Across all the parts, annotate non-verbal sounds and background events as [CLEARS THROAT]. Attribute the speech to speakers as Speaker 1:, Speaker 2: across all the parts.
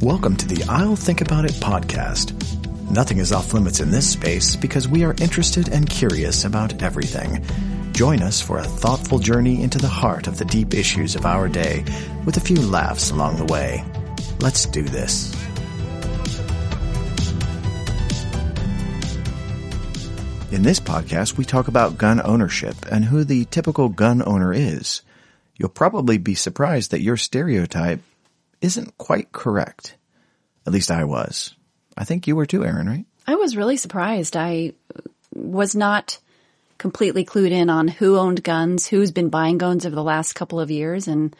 Speaker 1: Welcome to the I'll Think About It podcast. Nothing is off limits in this space because we are interested and curious about everything. Join us for a thoughtful journey into the heart of the deep issues of our day with a few laughs along the way. Let's do this. In this podcast, we talk about gun ownership and who the typical gun owner is. You'll probably be surprised that your stereotype isn't quite correct. At least I was. I think you were too, Aaron, right?
Speaker 2: I was really surprised. I was not completely clued in on who owned guns, who's been buying guns over the last couple of years. And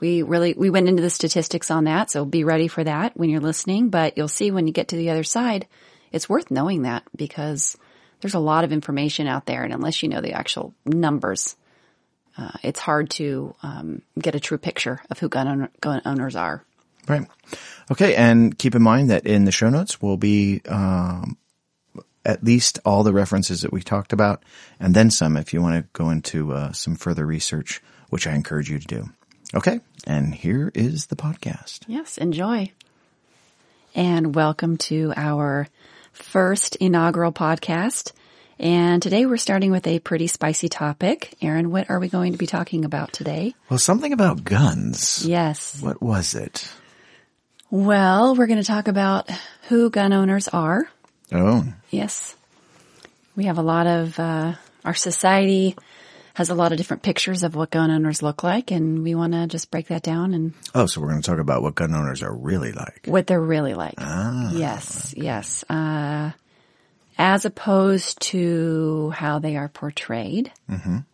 Speaker 2: we really, we went into the statistics on that. So be ready for that when you're listening. But you'll see when you get to the other side, it's worth knowing that because there's a lot of information out there. And unless you know the actual numbers, uh, it's hard to um, get a true picture of who gun, owner, gun owners are.
Speaker 1: Right. Okay. And keep in mind that in the show notes will be, um, at least all the references that we talked about and then some if you want to go into uh, some further research, which I encourage you to do. Okay. And here is the podcast.
Speaker 2: Yes. Enjoy. And welcome to our first inaugural podcast. And today we're starting with a pretty spicy topic. Aaron, what are we going to be talking about today?
Speaker 1: Well, something about guns.
Speaker 2: Yes.
Speaker 1: What was it?
Speaker 2: Well, we're going to talk about who gun owners are.
Speaker 1: Oh,
Speaker 2: Yes. We have a lot of, uh, our society has a lot of different pictures of what gun owners look like, and we want to just break that down and
Speaker 1: oh, so we're going to talk about what gun owners are really like.
Speaker 2: what they're really like. ah, yes, yes. Uh, as opposed to how they are portrayed,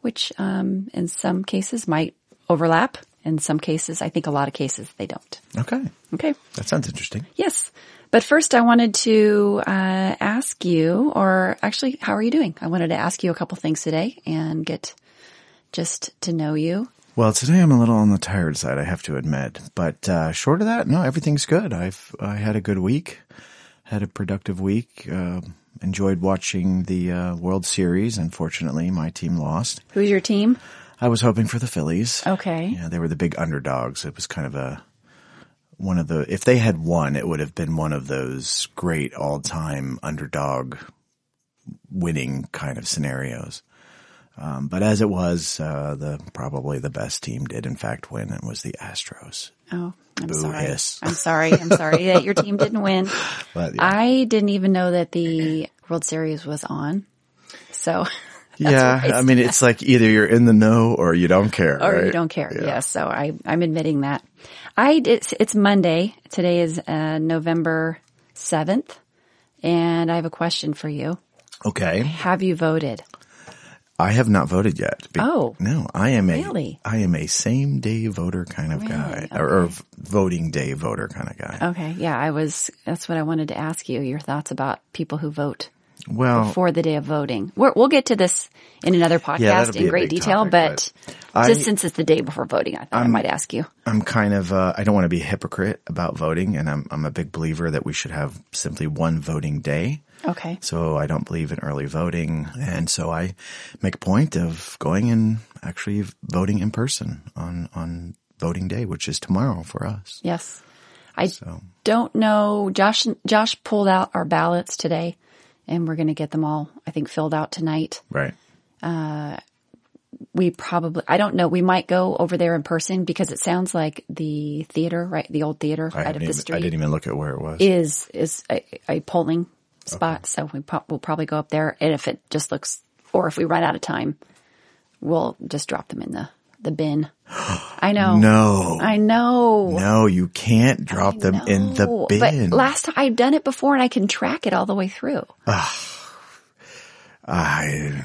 Speaker 2: which um, in some cases might overlap. In some cases, I think a lot of cases they don't.
Speaker 1: Okay.
Speaker 2: Okay.
Speaker 1: That sounds interesting.
Speaker 2: Yes. But first I wanted to, uh, ask you, or actually, how are you doing? I wanted to ask you a couple things today and get just to know you.
Speaker 1: Well, today I'm a little on the tired side, I have to admit. But uh, short of that, no, everything's good. I've I had a good week, had a productive week. Uh, enjoyed watching the uh, World Series. Unfortunately, my team lost.
Speaker 2: Who's your team?
Speaker 1: I was hoping for the Phillies.
Speaker 2: Okay.
Speaker 1: Yeah, they were the big underdogs. It was kind of a one of the if they had won, it would have been one of those great all-time underdog winning kind of scenarios. Um, but as it was, uh, the probably the best team did in fact win. It was the Astros.
Speaker 2: Oh, I'm
Speaker 1: Boo
Speaker 2: sorry.
Speaker 1: hiss.
Speaker 2: I'm sorry. I'm sorry that your team didn't win. [LAUGHS]
Speaker 1: But yeah,
Speaker 2: I didn't even know that the World Series was on. So, [LAUGHS]
Speaker 1: yeah
Speaker 2: I
Speaker 1: I mean, it's like either you're in the know or you don't care,
Speaker 2: or
Speaker 1: right?
Speaker 2: you don't care. Yes. So I, I'm admitting that. I, it's, it's Monday. Today is, uh, November 7th. And I have a question for you.
Speaker 1: Okay,
Speaker 2: Have you voted?
Speaker 1: I have not voted yet. Be-
Speaker 2: Oh.
Speaker 1: no, I am a
Speaker 2: Really?
Speaker 1: I am a same day voter kind of guy,
Speaker 2: Really?
Speaker 1: or, or voting day voter kind of guy.
Speaker 2: Okay. Yeah. I was, that's what I wanted to ask you, your thoughts about people who vote
Speaker 1: well,
Speaker 2: for the day of voting. We're, we'll get to this in another podcast
Speaker 1: be
Speaker 2: in great detail,
Speaker 1: topic,
Speaker 2: but,
Speaker 1: but
Speaker 2: just
Speaker 1: I-
Speaker 2: since it's the day before voting, I thought I might ask you.
Speaker 1: I'm kind of uh, I don't want to be a hypocrite about voting, and I'm I'm a big believer that we should have simply one voting day.
Speaker 2: Okay.
Speaker 1: So I don't believe in early voting, and so I make a point of going and actually voting in person on on voting day, which is tomorrow for us.
Speaker 2: Yes. I
Speaker 1: So
Speaker 2: don't know. Josh, Josh pulled out our ballots today and we're going to get them all, I think, filled out tonight.
Speaker 1: right, Uh,
Speaker 2: We probably, I don't know, we might go over there in person because it sounds like the theater, right? The old theater
Speaker 1: I,
Speaker 2: right up
Speaker 1: haven't
Speaker 2: the
Speaker 1: even,
Speaker 2: street
Speaker 1: I didn't even look at where it was.
Speaker 2: is, is a, a polling spot. So we we'll probably go up there. And if it just looks, or if we run out of time, we'll just drop them in the, the bin. I know. [GASPS]
Speaker 1: no,
Speaker 2: I know.
Speaker 1: no, you can't drop them in the bin.
Speaker 2: But last time I've done it before and I can track it all the way through. [SIGHS]
Speaker 1: I,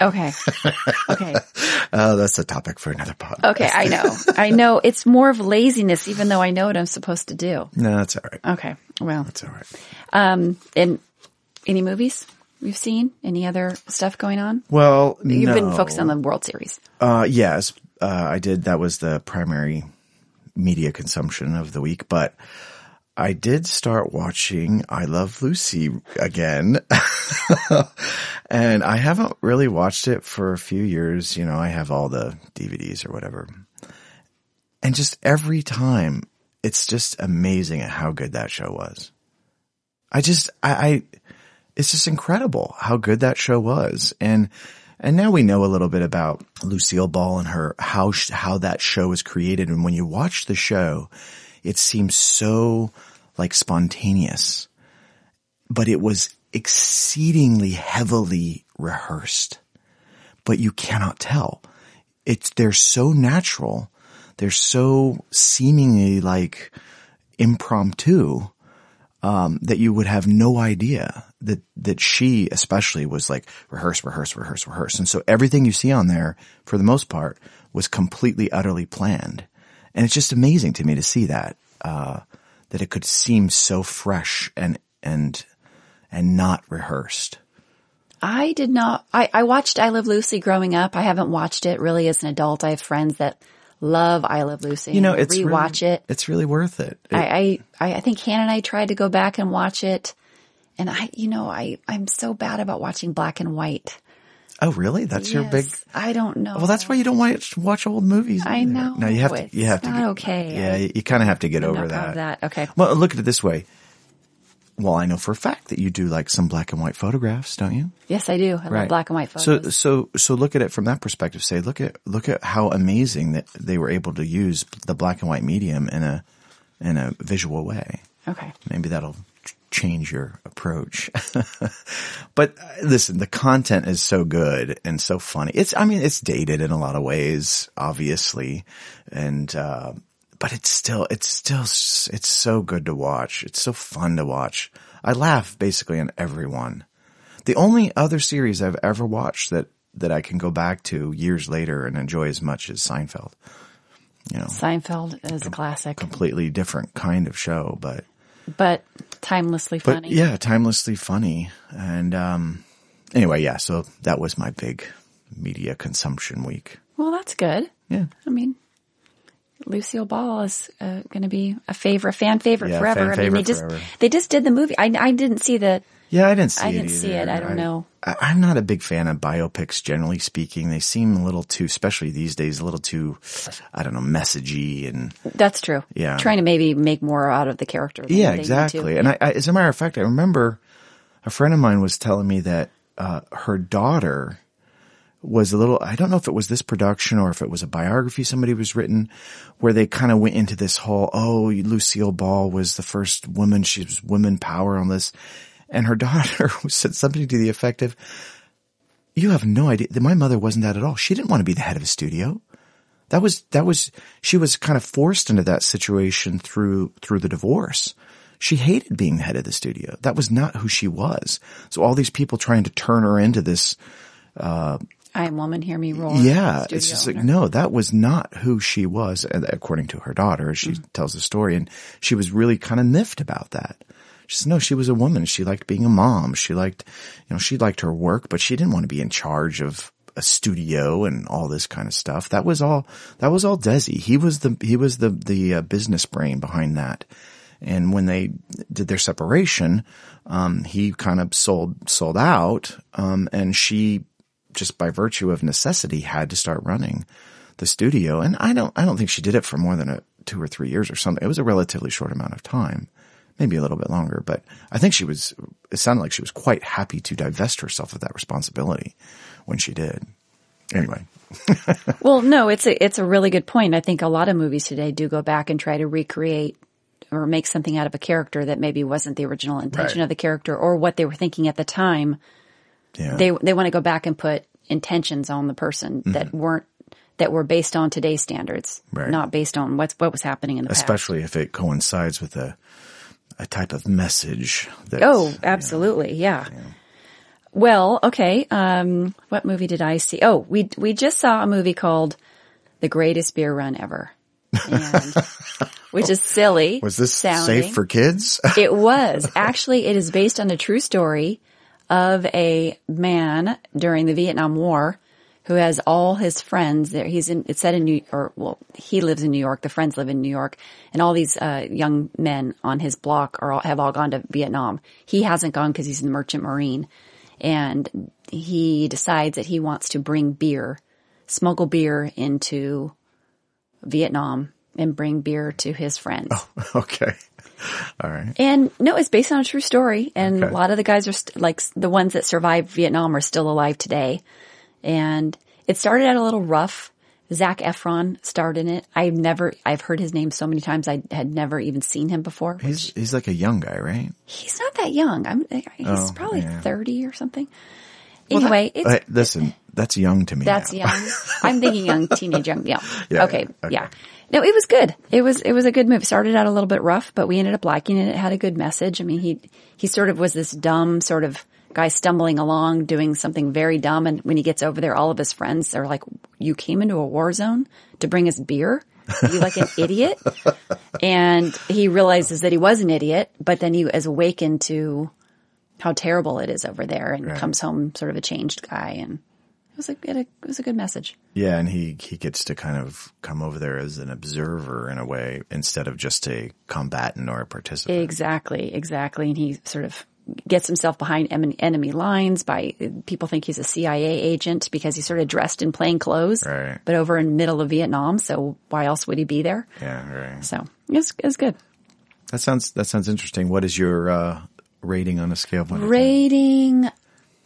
Speaker 1: [SIGHS]
Speaker 2: Okay. Okay. [LAUGHS]
Speaker 1: oh, that's a topic for another pod.
Speaker 2: Okay. I know. I know. It's more of laziness, even though I know what I'm supposed to do.
Speaker 1: No, that's all right.
Speaker 2: Okay. Well,
Speaker 1: That's all right.
Speaker 2: um, and any movies you've seen? Any other stuff going on?
Speaker 1: Well,
Speaker 2: You've been focused on the World Series.
Speaker 1: Uh, yes, uh, I did. That was the primary media consumption of the week, but I did start watching I Love Lucy again. [LAUGHS] and I haven't really watched it for a few years. You know, I have all the DVDs or whatever. And just every time it's just amazing at how good that show was. I just, I, I, it's just incredible how good that show was. And, and now we know a little bit about Lucille Ball and her, how, how that show was created. And when you watch the show, it seems so like spontaneous, but it was exceedingly heavily rehearsed, but you cannot tell. It's, they're so natural. They're so seemingly like impromptu um, that you would have no idea that that she especially was like rehearse, rehearse, rehearse, rehearse, and so everything you see on there, for the most part, was completely utterly planned, and it's just amazing to me to see that uh, that it could seem so fresh and and and not rehearsed.
Speaker 2: I did not. I, I watched I Love Lucy growing up. I haven't watched it really as an adult. I have friends that love I Love Lucy.
Speaker 1: You know, it's
Speaker 2: rewatch
Speaker 1: really,
Speaker 2: it.
Speaker 1: It's really worth it. it
Speaker 2: I, I I think Hannah and I tried to go back and watch it, and I, you know, I I'm so bad about watching black and white.
Speaker 1: oh, really? That's your big.
Speaker 2: I don't know.
Speaker 1: Well, that's why you don't watch watch old movies.
Speaker 2: I
Speaker 1: either.
Speaker 2: know.
Speaker 1: No, you have to. You have to.
Speaker 2: not
Speaker 1: get-
Speaker 2: okay.
Speaker 1: Yeah, you, you kind of have to get
Speaker 2: I'm
Speaker 1: over that.
Speaker 2: that. Okay.
Speaker 1: Well, look at it this way. Well, I know for a fact that you do like some black and white photographs, don't you?
Speaker 2: Yes, I do. I love black and white photos.
Speaker 1: so, so so look at it from that perspective. Say, look at, look at how amazing that they were able to use the black and white medium in a, in a visual way.
Speaker 2: okay.
Speaker 1: Maybe that'll change your approach. [LAUGHS] but uh, listen, the content is so good and so funny. It's, I mean, it's dated in a lot of ways, obviously. And, uh, but it's still, it's still, it's so good to watch. It's so fun to watch. I laugh basically on every one. The only other series I've ever watched that, that I can go back to years later and enjoy as much as Seinfeld. You know,
Speaker 2: Seinfeld is a classic,
Speaker 1: completely different kind of show, but
Speaker 2: but timelessly
Speaker 1: but
Speaker 2: funny.
Speaker 1: yeah, timelessly funny. And um, anyway, yeah. So that was my big media consumption week.
Speaker 2: Well, that's good.
Speaker 1: Yeah,
Speaker 2: I mean, Lucille Ball is uh, going to be a favorite, fan favorite
Speaker 1: Yeah,
Speaker 2: forever.
Speaker 1: fan
Speaker 2: I mean, they
Speaker 1: favorite
Speaker 2: just they just did the movie. I I didn't see the.
Speaker 1: yeah. I didn't see.
Speaker 2: I
Speaker 1: it
Speaker 2: didn't see it. I don't know.
Speaker 1: I, I'm not a big fan of biopics, generally speaking. They seem a little too, especially these days, a little too, I don't know, messagey and
Speaker 2: That's true.
Speaker 1: Yeah.
Speaker 2: trying to maybe make more out of the character. than
Speaker 1: yeah,
Speaker 2: they need to.
Speaker 1: exactly. And I, I, as a matter of fact, I remember a friend of mine was telling me that uh, her daughter was a little, I don't know if it was this production or if it was a biography somebody was written where they kind of went into this whole, oh, Lucille Ball was the first woman. She was women power on this. And her [LAUGHS] daughter said something to the effect of, you have no idea. That my mother wasn't that at all. She didn't want to be the head of a studio. That was, that was, she was kind of forced into that situation through, through the divorce. She hated being the head of the studio. That was not who she was. So all these people trying to turn her into this, uh,
Speaker 2: I am woman, hear me roar.
Speaker 1: yeah, it's just like, no, that was not who she was, and according to her daughter. She
Speaker 2: Mm-hmm.
Speaker 1: tells the story and she was really kind of miffed about that. She said, no, she was a woman. She liked being a mom. She liked, you know, she liked her work, but she didn't want to be in charge of a studio and all this kind of stuff. That was all, that was all Desi. He was the, he was the, the uh, business brain behind that. And when they did their separation, um, he kind of sold, sold out. Um, and she just by virtue of necessity had to start running the studio. And I don't, I don't think she did it for more than a two or three years or something. It was a relatively short amount of time, maybe a little bit longer, but I think she was, it sounded like she was quite happy to divest herself of that responsibility when she did. Anyway, [LAUGHS]
Speaker 2: Well, no, it's a it's a really good point. I think a lot of movies today do go back and try to recreate or make something out of a character that maybe wasn't the original intention
Speaker 1: Right.
Speaker 2: of the character or what they were thinking at the time.
Speaker 1: Yeah.
Speaker 2: They they want to go back and put intentions on the person that weren't that were based on today's standards,
Speaker 1: Mm-hmm. Right.
Speaker 2: not based on what's what was happening in the past.
Speaker 1: especially if it coincides with a, a type of message that,
Speaker 2: Oh, absolutely. Yeah. Well, okay. Um, what movie did I see? Oh, we, we just saw a movie called The Greatest Beer Run Ever. And, [LAUGHS] which is silly.
Speaker 1: was this
Speaker 2: sounding.
Speaker 1: safe for kids?
Speaker 2: It was. [LAUGHS] Actually, it is based on a true story of a man during the Vietnam War who has all his friends there. He's in, it's set in New, or well, he lives in New York. The friends live in New York and all these, uh, young men on his block are all, have all gone to Vietnam. He hasn't gone because he's in the merchant marine and he decides that he wants to bring beer, smuggle beer into Vietnam and bring beer to his friends.
Speaker 1: Oh, [LAUGHS] Okay. [LAUGHS] All right.
Speaker 2: And no, it's based on a true story. And
Speaker 1: Okay.
Speaker 2: a lot of the guys are st- like the ones that survived Vietnam are still alive today. And it started out a little rough. Zac Efron starred in it. I've never, I've heard his name so many times. I had never even seen him before.
Speaker 1: He's he's like a young guy, right?
Speaker 2: He's not that young. I'm, he's
Speaker 1: Oh,
Speaker 2: probably
Speaker 1: yeah.
Speaker 2: 30 or something. Anyway, it's,
Speaker 1: Hey, listen, that's young to me.
Speaker 2: That's
Speaker 1: now.
Speaker 2: young. I'm thinking young, [LAUGHS] teenage young. Yeah.
Speaker 1: Yeah,
Speaker 2: okay.
Speaker 1: yeah, okay.
Speaker 2: Yeah. No, it was good. It was, it was a good movie. Started out a little bit rough, but we ended up liking it. It had a good message. I mean, he, he sort of was this dumb sort of guy stumbling along doing something very dumb. And when he gets over there, all of his friends are like, you came into a war zone to bring us beer? Are you like an [LAUGHS] idiot? And he realizes that he was an idiot, but then he is awakened to how terrible it is over there and
Speaker 1: Right.
Speaker 2: comes home sort of a changed guy. And was a, it, was a good message.
Speaker 1: Yeah, and he he gets to kind of come over there as an observer in a way instead of just a combatant or a participant.
Speaker 2: Exactly, exactly. And he sort of gets himself behind enemy lines by people think he's a CIA agent because he's sort of dressed in plain clothes,
Speaker 1: Right.
Speaker 2: but over in middle of Vietnam. So why else would he be there?
Speaker 1: yeah, right.
Speaker 2: So it's was, it was good.
Speaker 1: That sounds that sounds interesting. What is your uh, rating on a scale of one? to?
Speaker 2: Rating,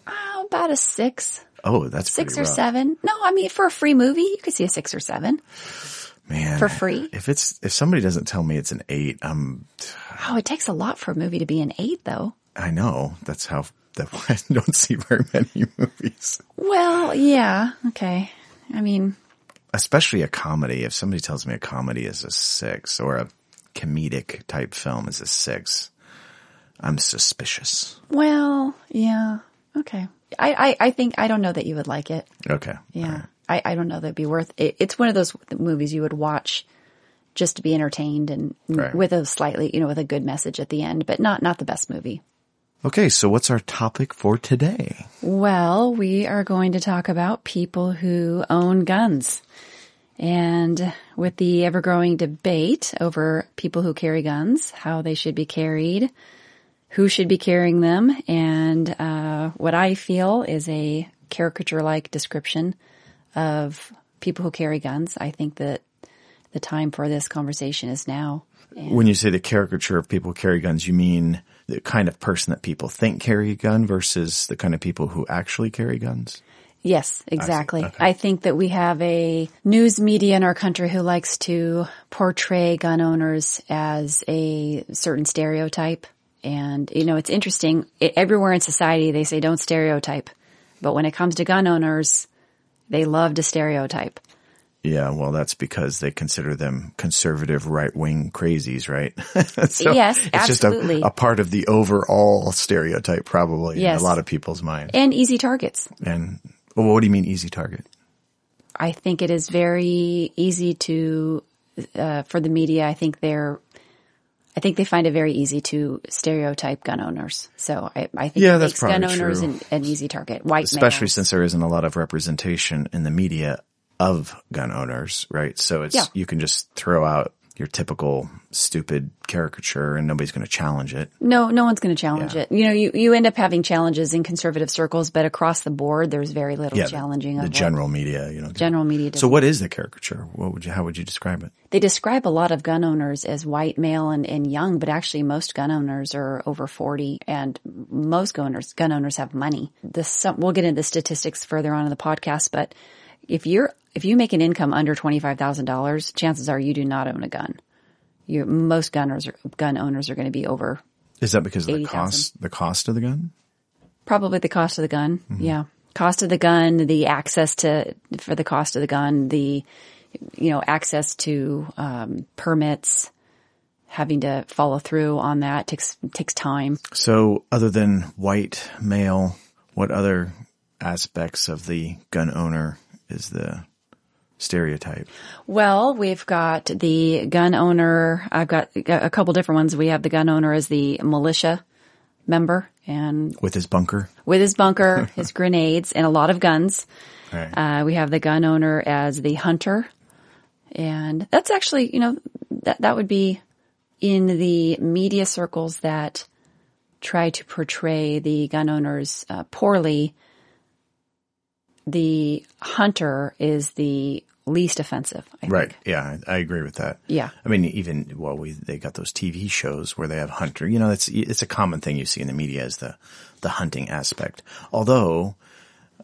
Speaker 2: oh, about a six,
Speaker 1: Oh, that's
Speaker 2: six or
Speaker 1: rough.
Speaker 2: seven. No, I mean, for a free movie, you could see a six or seven.
Speaker 1: Man,
Speaker 2: for free.
Speaker 1: If it's if somebody doesn't tell me it's an eight, I'm
Speaker 2: Oh, it takes a lot for a movie to be an eight though.
Speaker 1: I know that's how that [LAUGHS] I don't see very many movies,
Speaker 2: Well, yeah. Okay. I mean,
Speaker 1: especially a comedy. If somebody tells me a comedy is a six or a comedic type film is a six, I'm suspicious.
Speaker 2: well, yeah. Okay. I, I, I think, I don't know that you would like it.
Speaker 1: Okay,
Speaker 2: Yeah. I, I don't know that it'd be worth it. It's one of those movies you would watch just to be entertained and
Speaker 1: Right.
Speaker 2: with a slightly, you know, with a good message at the end, but not, not the best movie.
Speaker 1: Okay, so what's our topic for today?
Speaker 2: Well, we are going to talk about people who own guns. And with the ever growing debate over people who carry guns, how they should be carried, who should be carrying them, and uh, what I feel is a caricature like description of people who carry guns. I think that the time for this conversation is now.
Speaker 1: When you say the caricature of people who carry guns, you mean the kind of person that people think carry a gun versus the kind of people who actually carry guns?
Speaker 2: Yes, exactly. I,
Speaker 1: Okay.
Speaker 2: think that we have a news media in our country who likes to portray gun owners as a certain stereotype. And, you know, it's interesting. It, everywhere in society, they say don't stereotype. But when it comes to gun owners, they love to stereotype.
Speaker 1: Yeah, well, that's because they consider them conservative right wing crazies, right? [LAUGHS] So
Speaker 2: Yes,
Speaker 1: it's just a, a part of the overall stereotype, probably
Speaker 2: Yes.
Speaker 1: in a lot of people's minds.
Speaker 2: And easy targets.
Speaker 1: And well, what do you mean easy target?
Speaker 2: I think it is very easy to, uh, for the media, I think they're, I think they find it very easy to stereotype gun owners. So I, I think
Speaker 1: Yeah, that's
Speaker 2: gun owners an, an easy target. White
Speaker 1: Especially
Speaker 2: males.
Speaker 1: since there isn't a lot of representation in the media of gun owners, right? So it's
Speaker 2: Yeah.
Speaker 1: you can just throw out your typical stupid caricature and nobody's going to challenge it.
Speaker 2: No, no one's going to challenge
Speaker 1: Yeah.
Speaker 2: it. You know, you, you end up having challenges in conservative circles, but across the board, there's very little
Speaker 1: Yeah,
Speaker 2: challenging
Speaker 1: the,
Speaker 2: of what
Speaker 1: general media, you know.
Speaker 2: general media.
Speaker 1: So what is the caricature? What would you how would you describe it?
Speaker 2: they describe a lot of gun owners as white male and, and young, but actually most gun owners are over 40 and most gun owners, gun owners have money. This, we'll get into the statistics further on in the podcast, but if you're, if you make an income under $25,000, chances are you do not own a gun. You, most gunners, are, gun owners are going to be over
Speaker 1: Is that because of the
Speaker 2: 80,000.
Speaker 1: cost the cost of the gun?
Speaker 2: Probably the cost of the gun. Yeah. Cost of the gun, the access to, for the cost of the gun, the, you know, access to, um, permits, having to follow through on that takes, takes time.
Speaker 1: So other than white male, what other aspects of the gun owner is the stereotype?
Speaker 2: Well, we've got the gun owner. I've got a couple different ones. We have the gun owner as the militia member and
Speaker 1: With his bunker?
Speaker 2: with his bunker, [LAUGHS] his grenades, and a lot of guns.
Speaker 1: Right.
Speaker 2: Uh, we have the gun owner as the hunter. And that's actually, you know, that, that would be in the media circles that try to portray the gun owners uh, poorly. The hunter is the least offensive. I
Speaker 1: Right.
Speaker 2: Think.
Speaker 1: Yeah, I agree with that.
Speaker 2: Yeah.
Speaker 1: I mean, even well, we they got those TV shows where they have hunter. You know, it's it's a common thing you see in the media is the the hunting aspect. Although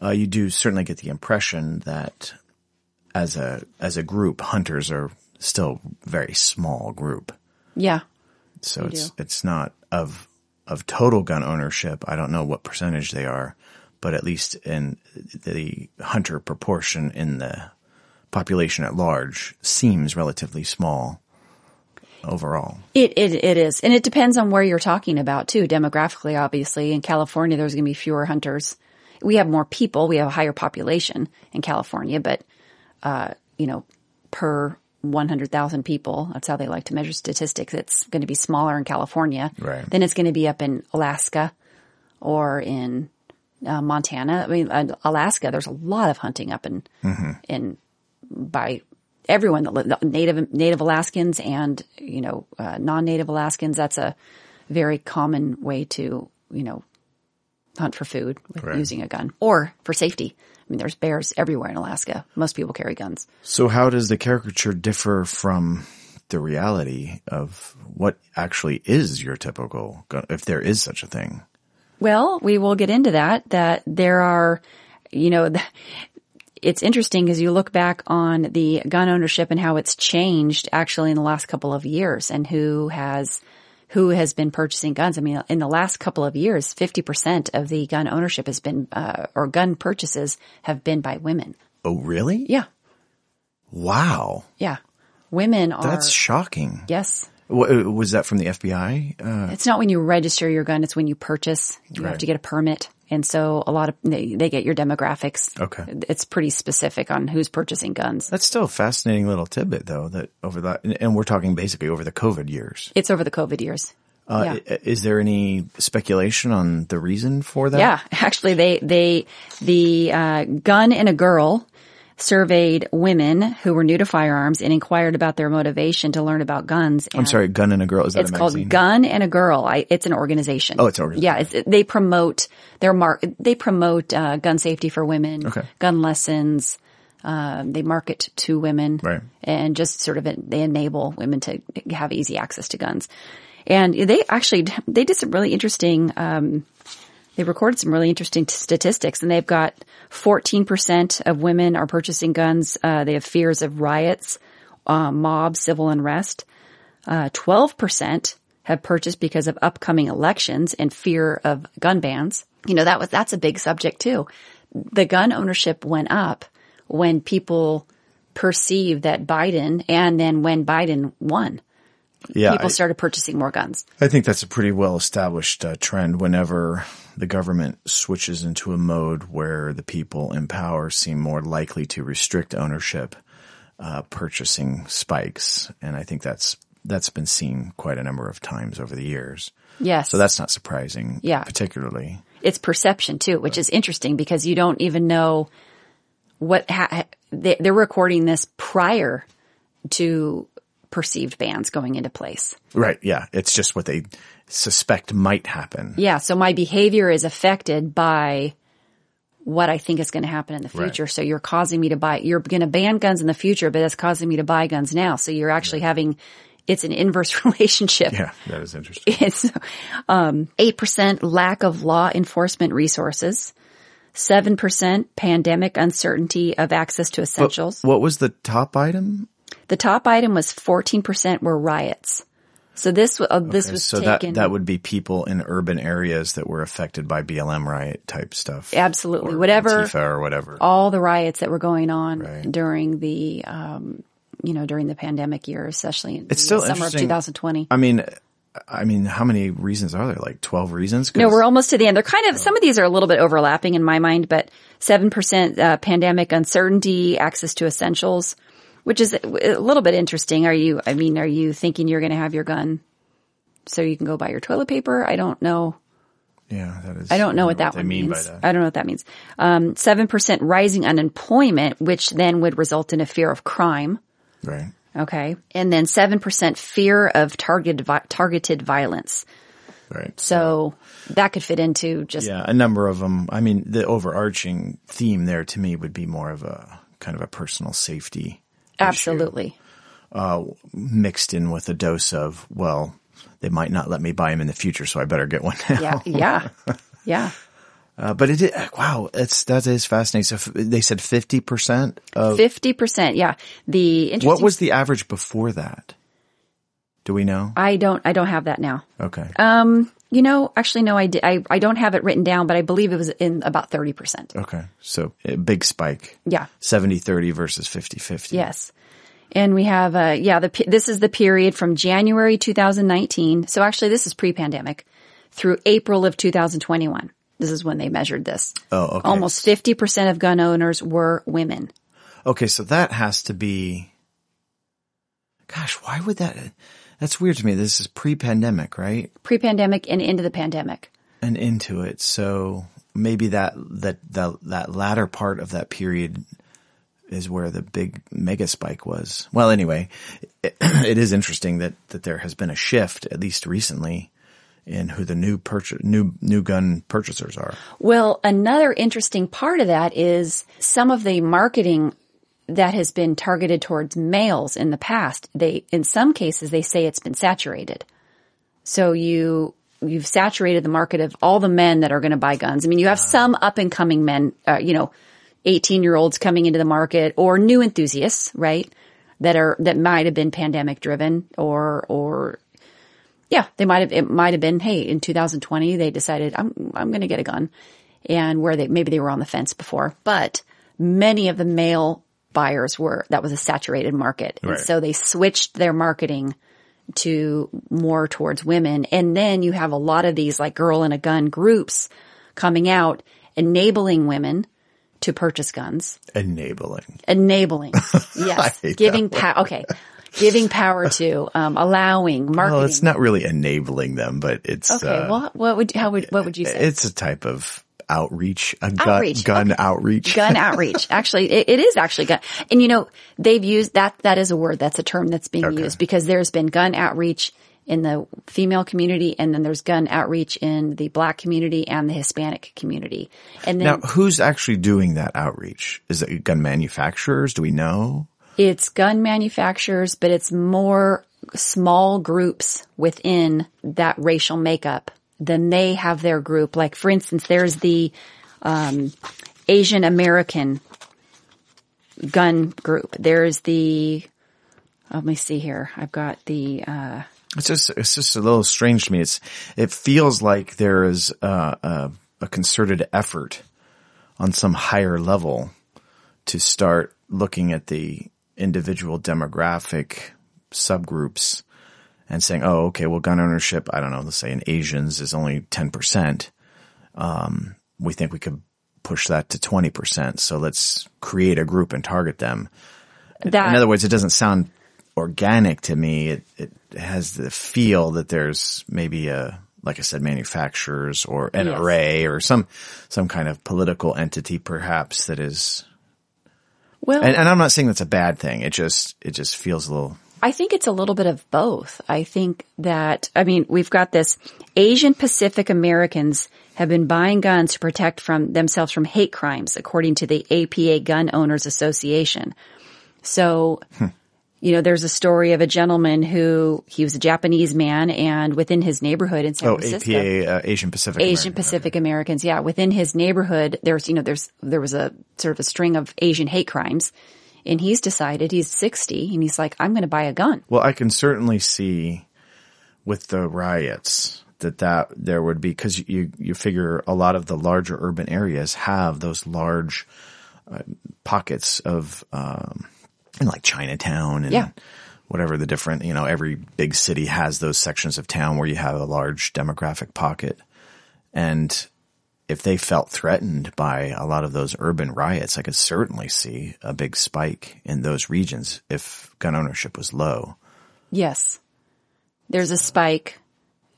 Speaker 1: uh, you do certainly get the impression that as a as a group, hunters are still a very small group.
Speaker 2: Yeah.
Speaker 1: So it's
Speaker 2: do.
Speaker 1: it's not of of total gun ownership. I don't know what percentage they are, but at least in the hunter proportion in the population at large seems relatively small overall.
Speaker 2: It, it, it is. And it depends on where you're talking about too, demographically, obviously. In California, there's going to be fewer hunters. We have more people. We have a higher population in California, but, uh, you know, per 100,000 people, that's how they like to measure statistics. It's going to be smaller in California
Speaker 1: Right.
Speaker 2: than it's going to be up in Alaska or in uh, Montana. I mean, uh, Alaska, there's a lot of hunting up in, in, by everyone that native, native Alaskans and, you know, uh, non-native Alaskans. That's a very common way to, you know, hunt for food with
Speaker 1: Right.
Speaker 2: using a gun or for safety. I mean, there's bears everywhere in Alaska. Most people carry guns.
Speaker 1: So how does the caricature differ from the reality of what actually is your typical gun, if there is such a thing?
Speaker 2: Well, we will get into that, that there are, you know, the, [LAUGHS] it's interesting as you look back on the gun ownership and how it's changed actually in the last couple of years and who has, who has been purchasing guns. I mean, in the last couple of years, 50% of the gun ownership has been, uh, or gun purchases have been by women.
Speaker 1: Oh, really?
Speaker 2: Yeah.
Speaker 1: Wow.
Speaker 2: Yeah. Women are,
Speaker 1: That's shocking.
Speaker 2: yes.
Speaker 1: Uh, was that from the FBI? Uh,
Speaker 2: It's not when you register your gun, it's when you purchase. You have to get a permit. And so a lot of, they, they get your demographics.
Speaker 1: Okay.
Speaker 2: It's pretty specific on who's purchasing guns.
Speaker 1: that's still a fascinating little tidbit though, that over that, and- and we're talking basically over the COVID years.
Speaker 2: It's over the COVID years.
Speaker 1: Uh,
Speaker 2: yeah.
Speaker 1: Is there any speculation on the reason for that?
Speaker 2: Yeah. [LAUGHS] Actually, they, they, the, uh, gun and a girl surveyed women who were new to firearms and inquired about their motivation to learn about guns.
Speaker 1: I'm sorry, Gun and a Girl. Is that
Speaker 2: It's called? Gun and a Girl. I, it's an organization.
Speaker 1: Oh, it's an organization.
Speaker 2: Yeah, it's, they promote their mark. They promote uh, gun safety for women,
Speaker 1: Okay.
Speaker 2: gun lessons. Um, they market to women,
Speaker 1: Right.
Speaker 2: And just sort of they enable women to have easy access to guns. And they actually they did some really interesting. Um, they recorded some really interesting t- statistics, and they've got 14% of women are purchasing guns. Uh, they have fears of riots, uh, mob, civil unrest. Uh, 12% have purchased because of upcoming elections and fear of gun bans. You know, that was, that's a big subject too. The gun ownership went up when people perceived that Biden and then when Biden won,
Speaker 1: yeah,
Speaker 2: people
Speaker 1: I-
Speaker 2: started purchasing more guns.
Speaker 1: I think that's a pretty well established uh, trend whenever the government switches into a mode where the people in power seem more likely to restrict ownership, uh, purchasing spikes. And I think that's, that's been seen quite a number of times over the years.
Speaker 2: Yes.
Speaker 1: So that's not surprising.
Speaker 2: Yeah.
Speaker 1: Particularly.
Speaker 2: it's perception too, which is interesting because you don't even know what ha- they, they're recording this prior to perceived bans going into place.
Speaker 1: Right. Yeah. It's just what they suspect might happen.
Speaker 2: Yeah, so my behavior is affected by what I think is going to happen in the
Speaker 1: Right.
Speaker 2: future. So you're causing me to buy, you're going to ban guns in the future, but it's causing me to buy guns now. So you're actually having, it's an inverse [LAUGHS] relationship.
Speaker 1: Yeah. That is interesting. [LAUGHS]
Speaker 2: It's um, 8% lack of law enforcement resources, 7% pandemic uncertainty of access to essentials.
Speaker 1: What was the top item?
Speaker 2: The top item was 14% were riots. So this uh, this
Speaker 1: Okay,
Speaker 2: was
Speaker 1: so
Speaker 2: taken
Speaker 1: that that would be people in urban areas that were affected by BLM riot type stuff.
Speaker 2: absolutely whatever
Speaker 1: Antifa or whatever.
Speaker 2: all the riots that were going on
Speaker 1: Right.
Speaker 2: during the um, you know during the pandemic year, especially in
Speaker 1: It's
Speaker 2: the
Speaker 1: still
Speaker 2: summer of
Speaker 1: interesting.
Speaker 2: 2020.
Speaker 1: I mean, I mean, how many reasons are there? Like twelve reasons?
Speaker 2: No, we're almost to the end. They're kind of some of these are a little bit overlapping in my mind, but seven percent uh, pandemic uncertainty, access to essentials, which is a little bit interesting. Are you? I mean, are you thinking you're going to have your gun so you can go buy your toilet paper? I don't know.
Speaker 1: yeah, that is.
Speaker 2: I don't know what that one
Speaker 1: mean
Speaker 2: means. I don't know what that means. Um, Seven percent rising unemployment, which then would result in a fear of crime.
Speaker 1: right.
Speaker 2: Okay. And then 7% fear of targeted, vi- targeted violence.
Speaker 1: Right.
Speaker 2: So that could fit into just,
Speaker 1: Yeah, a number of them. I mean, the overarching theme there to me would be more of a kind of a personal safety
Speaker 2: Absolutely.
Speaker 1: mixed in with a dose of, well, they might not let me buy them in the future, so I better get one now.
Speaker 2: Yeah. Yeah. Yeah. [LAUGHS]
Speaker 1: Uh, but it, is- wow, it's, that is fascinating. So f- they said 50% of,
Speaker 2: 50%. Yeah. The interesting,
Speaker 1: what was the average before that? Do we know?
Speaker 2: I don't, I don't have that now.
Speaker 1: Okay.
Speaker 2: You know, actually, no, I, I, I don't have it written down, but I believe it was in about 30%.
Speaker 1: okay. So a big spike.
Speaker 2: Yeah.
Speaker 1: 70 30 versus 50 50.
Speaker 2: Yes. And we have, uh, yeah, the, this is the period from January 2019. So actually this is pre-pandemic through April of 2021. This is when they measured this.
Speaker 1: Oh, okay.
Speaker 2: Almost 50% of gun owners were women.
Speaker 1: Okay, so that has to be. Gosh, why would that? That's weird to me. This is pre-pandemic, right?
Speaker 2: Pre-pandemic and into the pandemic.
Speaker 1: And into it, so maybe that that that that latter part of that period is where the big mega spike was. Well, anyway, it, [CLEARS THROAT] it is interesting that that there has been a shift, at least recently, in who the new purchase new new gun purchasers are.
Speaker 2: Well, another interesting part of that is some of the marketing that has been targeted towards males in the past. They, in some cases, they say it's been saturated. So you, you've saturated the market of all the men that are going to buy guns. I mean, you have some up and coming men, uh, you know, 18 year olds coming into the market or new enthusiasts, right? That are, that might have been pandemic driven or, or yeah, they might have, it might have been, hey, in 2020, they decided I'm, I'm going to get a gun and where they, maybe they were on the fence before, but many of the male buyers were, that was a saturated market. And so they switched their marketing to more towards women. And then you have a lot of these like girl in a gun groups coming out, enabling women to purchase guns.
Speaker 1: Enabling.
Speaker 2: enabling. [LAUGHS] Yes. giving power okay. Giving power to um, allowing marketing
Speaker 1: Well, it's not really enabling them, but it's
Speaker 2: okay
Speaker 1: uh,
Speaker 2: well what would how would what would you say?
Speaker 1: It's a type of outreach, a gun,
Speaker 2: Outreach,
Speaker 1: gun outreach. [LAUGHS]
Speaker 2: gun outreach actually it, it is actually gun and you know they've used that that is a word that's a term that's being
Speaker 1: Okay.
Speaker 2: used because there's been gun outreach in the female community and then there's gun outreach in the black community and the hispanic community and then
Speaker 1: Now, who's actually doing that outreach? Is it gun manufacturers? Do we know?
Speaker 2: It's gun manufacturers, but it's more small groups within that racial makeup. Then they have their group. Like for instance, there's the um, Asian American gun group. There's the let me see here. I've got the uh,
Speaker 1: It's just, it's just a little strange to me. It's, it feels like there is uh, a, a concerted effort on some higher level to start looking at the individual demographic subgroups and saying, oh, okay, well, gun ownership, I don't know, let's say in Asians is only 10%. Um, we think we could push that to 20%. So let's create a group and target them.
Speaker 2: that.
Speaker 1: In other words, it doesn't sound organic to me. It, it has the feel that there's maybe a, like I said, manufacturers or an
Speaker 2: Yes.
Speaker 1: NRA or some, some kind of political entity perhaps that is,
Speaker 2: well,
Speaker 1: and, and I'm not saying that's a bad thing. It just, it just feels a little,
Speaker 2: I think it's a little bit of both. I think that, I mean, we've got this Asian Pacific Americans have been buying guns to protect from themselves from hate crimes, according to the APA Gun Owners Association. So, you know, there's a story of a gentleman who, he was a Japanese man and within his neighborhood in San
Speaker 1: oh,
Speaker 2: Francisco.
Speaker 1: APA, uh, Asian Pacific.
Speaker 2: Asian
Speaker 1: American.
Speaker 2: Pacific Americans, yeah. Within his neighborhood, there's, you know, there's, there was a sort of a string of Asian hate crimes. And he's decided, he's 60, and he's like, I'm going to buy a gun.
Speaker 1: Well, I can certainly see with the riots that that there would be because you you figure a lot of the larger urban areas have those large uh, pockets of um, like Chinatown and
Speaker 2: Yeah.
Speaker 1: whatever the different you know every big city has those sections of town where you have a large demographic pocket and if they felt threatened by a lot of those urban riots, I could certainly see a big spike in those regions if gun ownership was low.
Speaker 2: Yes. There's a spike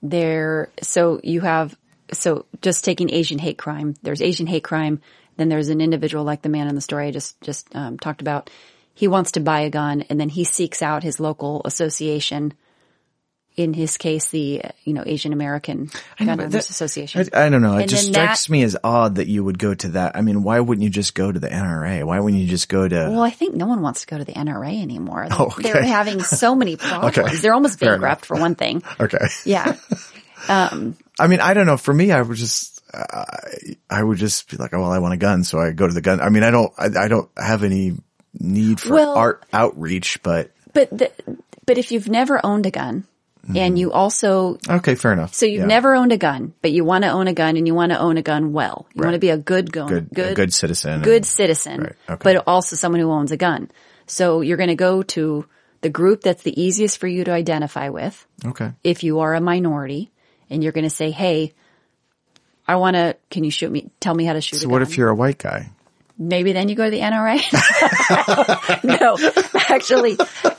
Speaker 2: there. So you have, so just taking Asian hate crime, there's Asian hate crime. Then there's an individual like the man in the story I just, just um, talked about. He wants to buy a gun and then he seeks out his local association in his case, the, uh, you know, Asian American Gun Owners
Speaker 1: that-
Speaker 2: Association.
Speaker 1: I, I don't know. It
Speaker 2: And
Speaker 1: just
Speaker 2: then that-
Speaker 1: strikes me as odd that you would go to that. I mean, why wouldn't you just go to the NRA? Why wouldn't you just go to?
Speaker 2: well, I think no one wants to go to the NRA anymore. They-
Speaker 1: Oh, [LAUGHS] okay.
Speaker 2: They're having so many [LAUGHS] problems.
Speaker 1: Okay.
Speaker 2: They're almost bankrupt for one thing. [LAUGHS]
Speaker 1: okay.
Speaker 2: Yeah.
Speaker 1: Um, I mean, I don't know. For me, I would just, I, I would just be like, oh, well, I want a gun, so I go to the gun. I mean, I don't, I, I don't have any need for
Speaker 2: Well-
Speaker 1: art outreach, but
Speaker 2: But the, but if you've never owned a gun Mm. and you also
Speaker 1: okay, fair enough.
Speaker 2: So you've
Speaker 1: Yeah.
Speaker 2: never owned a gun, but you want to own a gun and you want to own a gun well. You want to be a good gun,
Speaker 1: good,
Speaker 2: good,
Speaker 1: a good citizen.
Speaker 2: good
Speaker 1: and-
Speaker 2: citizen,
Speaker 1: Right, okay.
Speaker 2: but also someone who owns a gun. So you're going to go to the group that's the easiest for you to identify with.
Speaker 1: okay.
Speaker 2: If you are a minority and you're going to say, Hey, I want to, can you shoot me? Tell me how to shoot
Speaker 1: So what
Speaker 2: gun.
Speaker 1: if you're a white guy?
Speaker 2: Maybe then you go to the NRA. [LAUGHS] no, [LAUGHS] actually,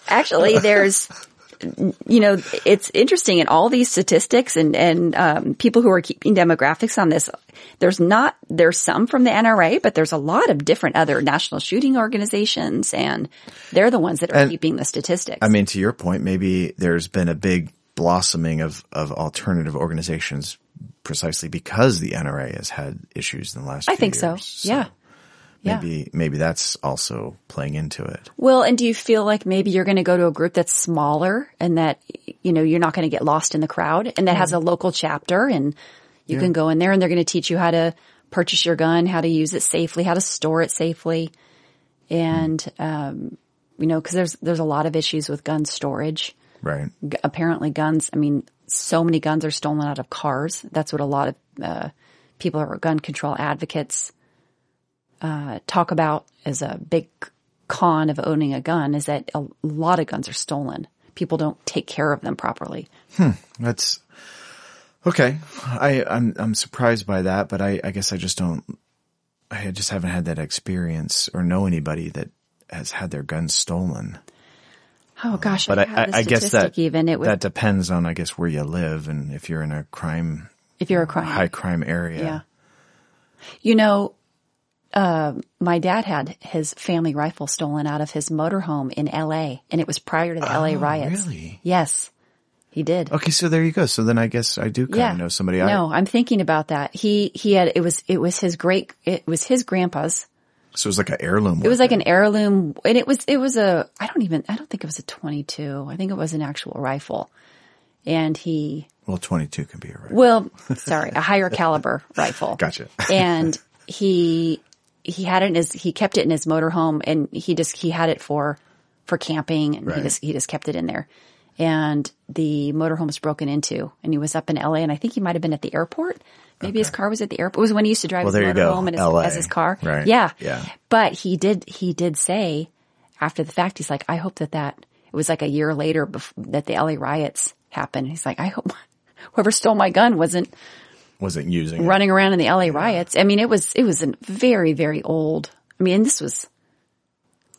Speaker 2: actually, there's, you know, it's interesting in all these statistics and and um, people who are keeping demographics on this. There's not there's some from the NRA, but there's a lot of different other national shooting organizations, and they're the ones that are
Speaker 1: And-
Speaker 2: keeping the statistics.
Speaker 1: I mean, to your point, maybe there's been a big blossoming of, of alternative organizations precisely because the NRA has had issues in the last
Speaker 2: I think so.
Speaker 1: years.
Speaker 2: Yeah. Yeah.
Speaker 1: Maybe, maybe that's also playing into it.
Speaker 2: Well, and do you feel like maybe you're going to go to a group that's smaller and that, you know, you're not going to get lost in the crowd and that has a local chapter and you can go in there and they're going to teach you how to purchase your gun, how to use it safely, how to store it safely. And, um, you know, cause there's, there's a lot of issues with gun storage.
Speaker 1: Right.
Speaker 2: G- apparently guns, I mean, so many guns are stolen out of cars. That's what a lot of, uh, people who are gun control advocates, uh, talk about as a big con of owning a gun is that a lot of guns are stolen. People don't take care of them properly.
Speaker 1: That's okay. I, I'm, I'm surprised by that, but I, I guess I just don't, I just haven't had that experience or know anybody that has had their guns stolen.
Speaker 2: Oh gosh,
Speaker 1: But
Speaker 2: I,
Speaker 1: I, I, guess that,
Speaker 2: even it would,
Speaker 1: that depends on, I guess, where you live and if you're in a crime,
Speaker 2: if you're a crime.
Speaker 1: high crime area.
Speaker 2: Yeah. You know, uh, my dad had his family rifle stolen out of his motorhome in LA and it was prior to the LA
Speaker 1: Oh,
Speaker 2: riots.
Speaker 1: really?
Speaker 2: Yes, he did.
Speaker 1: Okay. So there you go. So then I guess I do kind
Speaker 2: yeah.
Speaker 1: of know somebody. I,
Speaker 2: No, I'm thinking about that. He, he had, it was, it was his great, it was his grandpa's.
Speaker 1: so it was like an heirloom.
Speaker 2: It was like an heirloom and it was, it was a, I don't even, I don't think it was a 22. I think it was an actual rifle. And he,
Speaker 1: well, 22 can be a rifle.
Speaker 2: well, [LAUGHS] sorry, a higher caliber rifle.
Speaker 1: Gotcha. [LAUGHS]
Speaker 2: and he, he had it in his, he kept it in his motorhome and he just, he had it for, for camping and he just, he just kept it in there. And the motorhome was broken into and he was up in LA and I think he might have been at the airport. Maybe his car was at the airport. It was when he used to drive
Speaker 1: Well,
Speaker 2: his
Speaker 1: there you go.
Speaker 2: motorhome and his,
Speaker 1: LA.
Speaker 2: as his car.
Speaker 1: Right.
Speaker 2: Yeah.
Speaker 1: Yeah.
Speaker 2: But he did, he did say after the fact, he's like, I hope that that, it was like a year later bef- that the LA riots happened. He's like, I hope [LAUGHS] whoever stole my gun wasn't
Speaker 1: Wasn't using it.
Speaker 2: running around in the LA riots. I mean, it was, it was a very, very old, I mean, this was,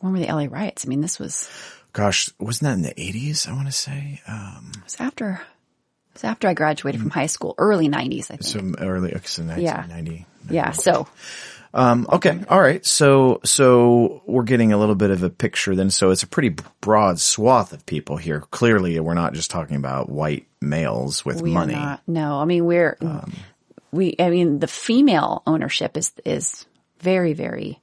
Speaker 2: when were the LA riots? I mean, this was,
Speaker 1: Gosh, wasn't that in the 80s? I want to say. Um,
Speaker 2: it was after, it was after I graduated from high school, early nineties, I think.
Speaker 1: some early, okay, so 1990.
Speaker 2: yeah. So
Speaker 1: Um, okay. All right. So, so we're getting a little bit of a picture then. So it's a pretty broad swath of people here. Clearly, we're not just talking about white males with
Speaker 2: we
Speaker 1: money. Um,
Speaker 2: not, no, I mean, we're, we, I mean, the female ownership is, is very, very,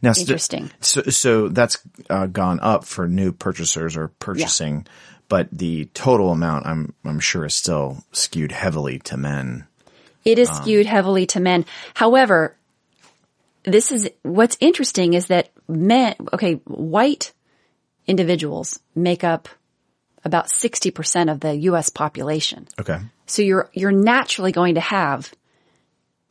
Speaker 1: Now,
Speaker 2: Interesting.
Speaker 1: So, so that's uh, gone up for new purchasers or purchasing, but the total amount, I'm I'm sure, is still skewed heavily to men.
Speaker 2: It is
Speaker 1: Um,
Speaker 2: skewed heavily to men. However, this is what's interesting is that men, okay, white individuals make up about 60% of the US population.
Speaker 1: Okay.
Speaker 2: So you're, you're naturally going to have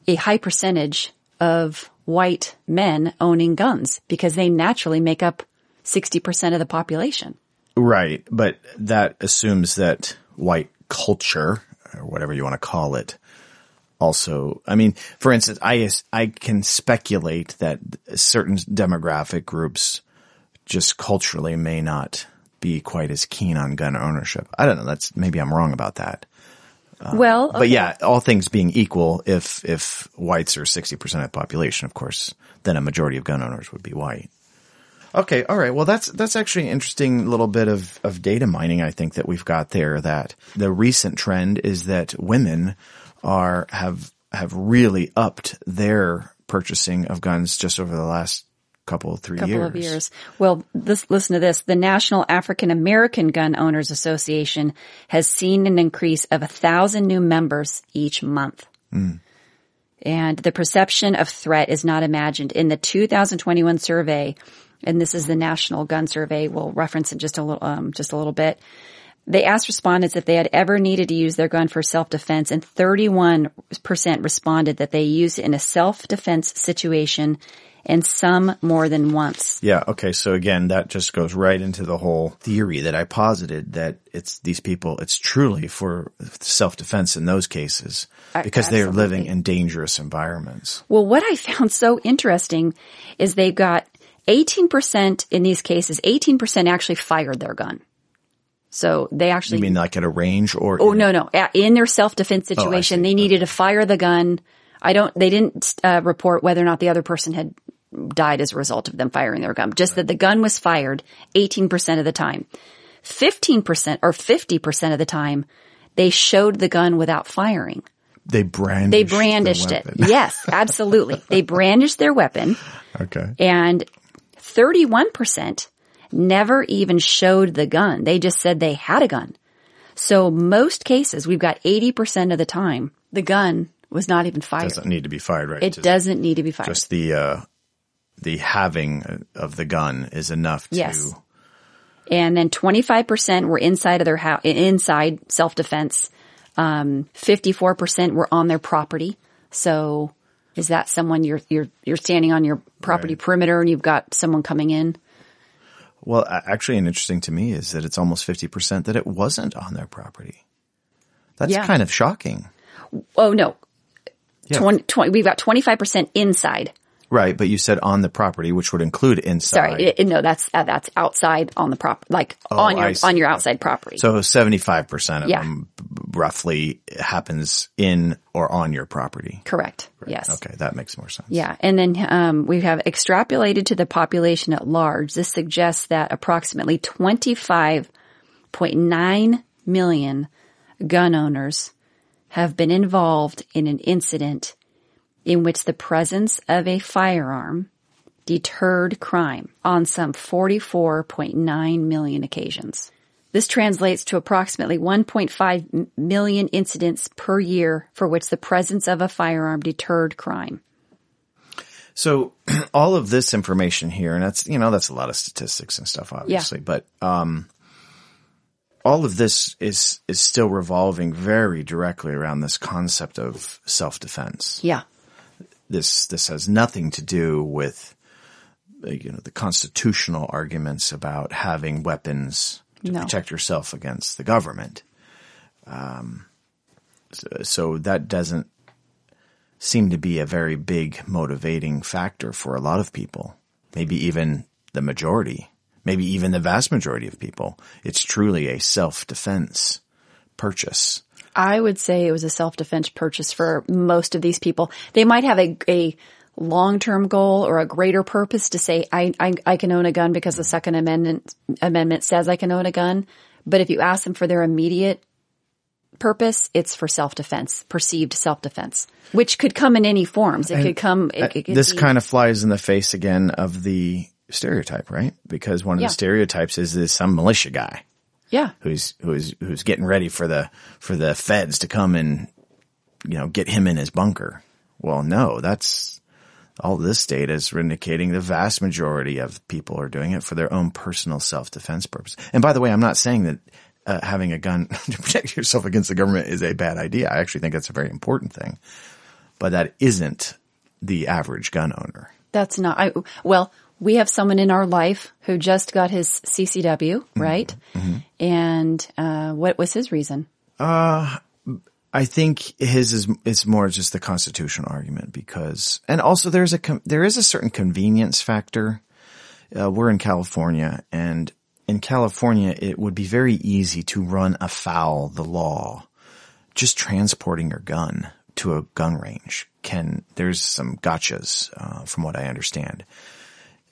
Speaker 2: a high percentage of white men owning guns because they naturally make up 60% of the population.
Speaker 1: Right, but that assumes that white culture or whatever you want to call it also I mean for instance I I can speculate that certain demographic groups just culturally may not be quite as keen on gun ownership. I don't know, that's maybe I'm wrong about that.
Speaker 2: well,
Speaker 1: Uh, But yeah, all things being equal, if if whites are 60% of the population, of course, then a majority of gun owners would be white. Okay, all right. Well, that's that's actually an interesting little bit of of data mining. I think that we've got there. That the recent trend is that women are have have really upped their purchasing of guns just over the last couple three
Speaker 2: couple
Speaker 1: years.
Speaker 2: of years. Well, this, listen to this. The National African American Gun Owners Association has seen an increase of a thousand new members each month. And the perception of threat is not imagined. In the 2021 survey, and this is the National Gun Survey, we'll reference it just a little, um, just a little bit. They asked respondents if they had ever needed to use their gun for self-defense and 31% responded that they used it in a self-defense situation and some more than once.
Speaker 1: Yeah. Okay. So again, that just goes right into the whole theory that I posited that it's these people, it's truly for self defense in those cases because they are living in dangerous environments.
Speaker 2: Well, what I found so interesting is they've got 18% in these cases, 18% actually fired their gun. So they actually.
Speaker 1: You mean like at a range or?
Speaker 2: Oh, no, no. In their self-defense situation,
Speaker 1: see.
Speaker 2: they needed to fire the gun. I don't, they didn't uh, report whether or not the other person had died as a result of them firing their gun. Just that the gun was fired 18% of the time. 15% or 50% of the time, they showed the gun without firing.
Speaker 1: They brandished.
Speaker 2: They
Speaker 1: the
Speaker 2: brandished it. [LAUGHS] Yes, absolutely. they brandished their weapon
Speaker 1: Okay.
Speaker 2: and 31% never even showed the gun. They just said they had a gun. So most cases, we've got 80% of the time, the gun was not even fired.
Speaker 1: Doesn't need to be fired, right?
Speaker 2: it
Speaker 1: Just-
Speaker 2: doesn't need to be fired.
Speaker 1: Just the, uh, the having of the gun is enough to.
Speaker 2: Yes. and then 25% were inside of their house, inside self-defense. Um, 54% were on their property. So is that someone you're, you're, you're standing on your property
Speaker 1: Right.
Speaker 2: perimeter and you've got someone coming in?
Speaker 1: Well, actually, and interesting to me is that it's almost 50% that it wasn't on their property. That's
Speaker 2: Yeah.
Speaker 1: kind of shocking.
Speaker 2: Oh no.
Speaker 1: Yeah.
Speaker 2: 20, 20 we've got 25% inside.
Speaker 1: Right. But you said on the property, which would include inside.
Speaker 2: Sorry, it- no, that's uh, that's outside on the prop, like on
Speaker 1: Oh, I
Speaker 2: your on your outside property.
Speaker 1: So 75% of
Speaker 2: Yeah.
Speaker 1: them roughly happens in or on your property.
Speaker 2: Correct. Yes.
Speaker 1: Okay. That makes more sense.
Speaker 2: Yeah, and then um, we have extrapolated to the population at large. This suggests that approximately 25.9 million gun owners have been involved in an incident in which the presence of a firearm deterred crime on some 44.9 million occasions. This translates to approximately 1.5 million incidents per year for which the presence of a firearm deterred crime.
Speaker 1: So [CLEARS THROAT] all of this information here, and that's, you know, that's a lot of statistics and stuff, obviously, but, um, all of this is, is still revolving very directly around this concept of self-defense.
Speaker 2: Yeah.
Speaker 1: This, this has nothing to do with, uh, you know, the constitutional arguments about having weapons to
Speaker 2: No.
Speaker 1: protect yourself against the government. Um, so, so that doesn't seem to be a very big motivating factor for a lot of people. Maybe even the majority, maybe even the vast majority of people. It's truly a self-defense purchase.
Speaker 2: I would say it was a self-defense purchase for most of these people. They might have a, a long-term goal or a greater purpose to say, I, I, I can own a gun because the second amendment, amendment says I can own a gun. But if you ask them for their immediate purpose, it's for self-defense, perceived self-defense, which could come in any forms. It could come, it, it could
Speaker 1: this
Speaker 2: be-
Speaker 1: kind of flies in the face again of the stereotype, right? Because one of
Speaker 2: Yeah.
Speaker 1: the stereotypes is this some militia guy
Speaker 2: yeah.
Speaker 1: who's who's who's getting ready for the for the feds to come and you know get him in his bunker. Well, no, that's all this data is indicating the vast majority of people are doing it for their own personal self-defense purpose. And by the way, I'm not saying that uh, having a gun [LAUGHS] to protect yourself against the government is a bad idea. I actually think that's a very important thing. But that isn't the average gun owner.
Speaker 2: That's not, I, well, we have someone in our life who just got his CCW, right? And, uh, what was his reason?
Speaker 1: I think his is is more just the constitutional argument because, and also there's a there is a certain convenience factor. Uh, we're in California, and in California, it would be very easy to run afoul the law. Just transporting your gun to a gun range can there's some gotchas, uh, from what I understand.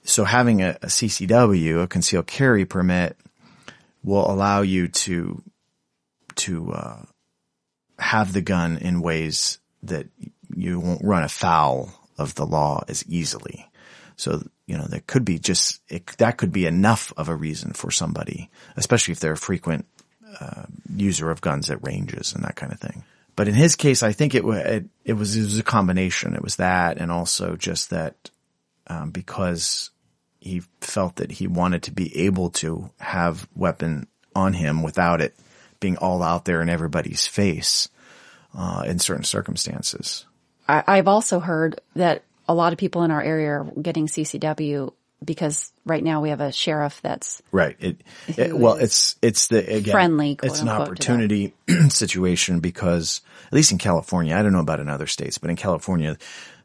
Speaker 1: So having a, a CCW, a concealed carry permit, will allow you to to uh, have the gun in ways that you won't run afoul of the law as easily. So you know that could be just it, that could be enough of a reason for somebody, especially if they're a frequent uh, user of guns at ranges and that kind of thing. But in his case, I think it, it, it was it was a combination. It was that, and also just that um, because he felt that he wanted to be able to have weapon on him without it being all out there in everybody's face uh, in certain circumstances.
Speaker 2: I, I've also heard that a lot of people in our area are getting CCW because right now we have a sheriff that's
Speaker 1: right. It, it well, it's it's the again,
Speaker 2: friendly.
Speaker 1: it's an opportunity [CLEARS THROAT] situation because at least in California, I don't know about in other states, but in California,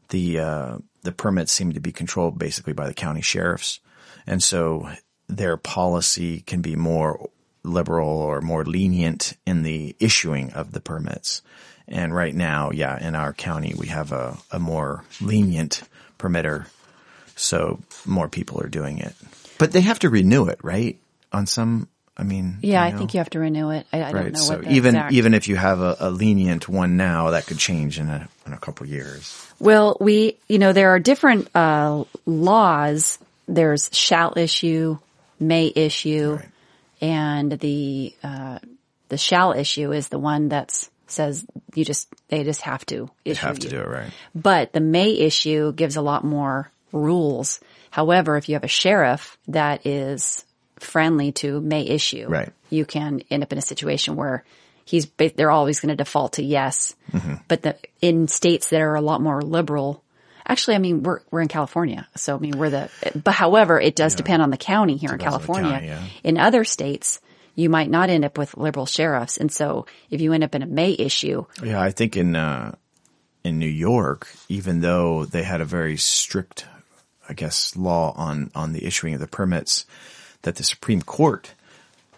Speaker 1: the uh, the permits seem to be controlled basically by the county sheriffs, and so their policy can be more liberal or more lenient in the issuing of the permits. And right now, yeah, in our county, we have a, a more lenient permitter. So more people are doing it, but they have to renew it, right? On some, I mean,
Speaker 2: Yeah, I
Speaker 1: know?
Speaker 2: think you have to renew it. I, I don't
Speaker 1: right.
Speaker 2: know
Speaker 1: So even
Speaker 2: exact-
Speaker 1: even if you have a, a lenient one now, that could change in a in a couple years.
Speaker 2: Well, we, you know, there are different uh, laws. There's shall issue, may issue,
Speaker 1: Right.
Speaker 2: and the uh, the shall issue is the one that's says you just they just have to issue.
Speaker 1: Have to
Speaker 2: you.
Speaker 1: do it right.
Speaker 2: But the may issue gives a lot more rules. However, if you have a sheriff that is friendly to may issue,
Speaker 1: Right.
Speaker 2: you can end up in a situation where he's they're always going to default to yes.
Speaker 1: Mm-hmm.
Speaker 2: But the, in states that are a lot more liberal, actually, I mean, we're we're in California, so I mean, we're the. But however, it does depend on the county here in
Speaker 1: Depends on the
Speaker 2: California.
Speaker 1: county, yeah.
Speaker 2: In other states. You might not end up with liberal sheriffs. And so if you end up in a May issue,
Speaker 1: Yeah, I think in uh, in New York, even though they had a very strict, I guess, law on on the issuing of the permits, that the Supreme Court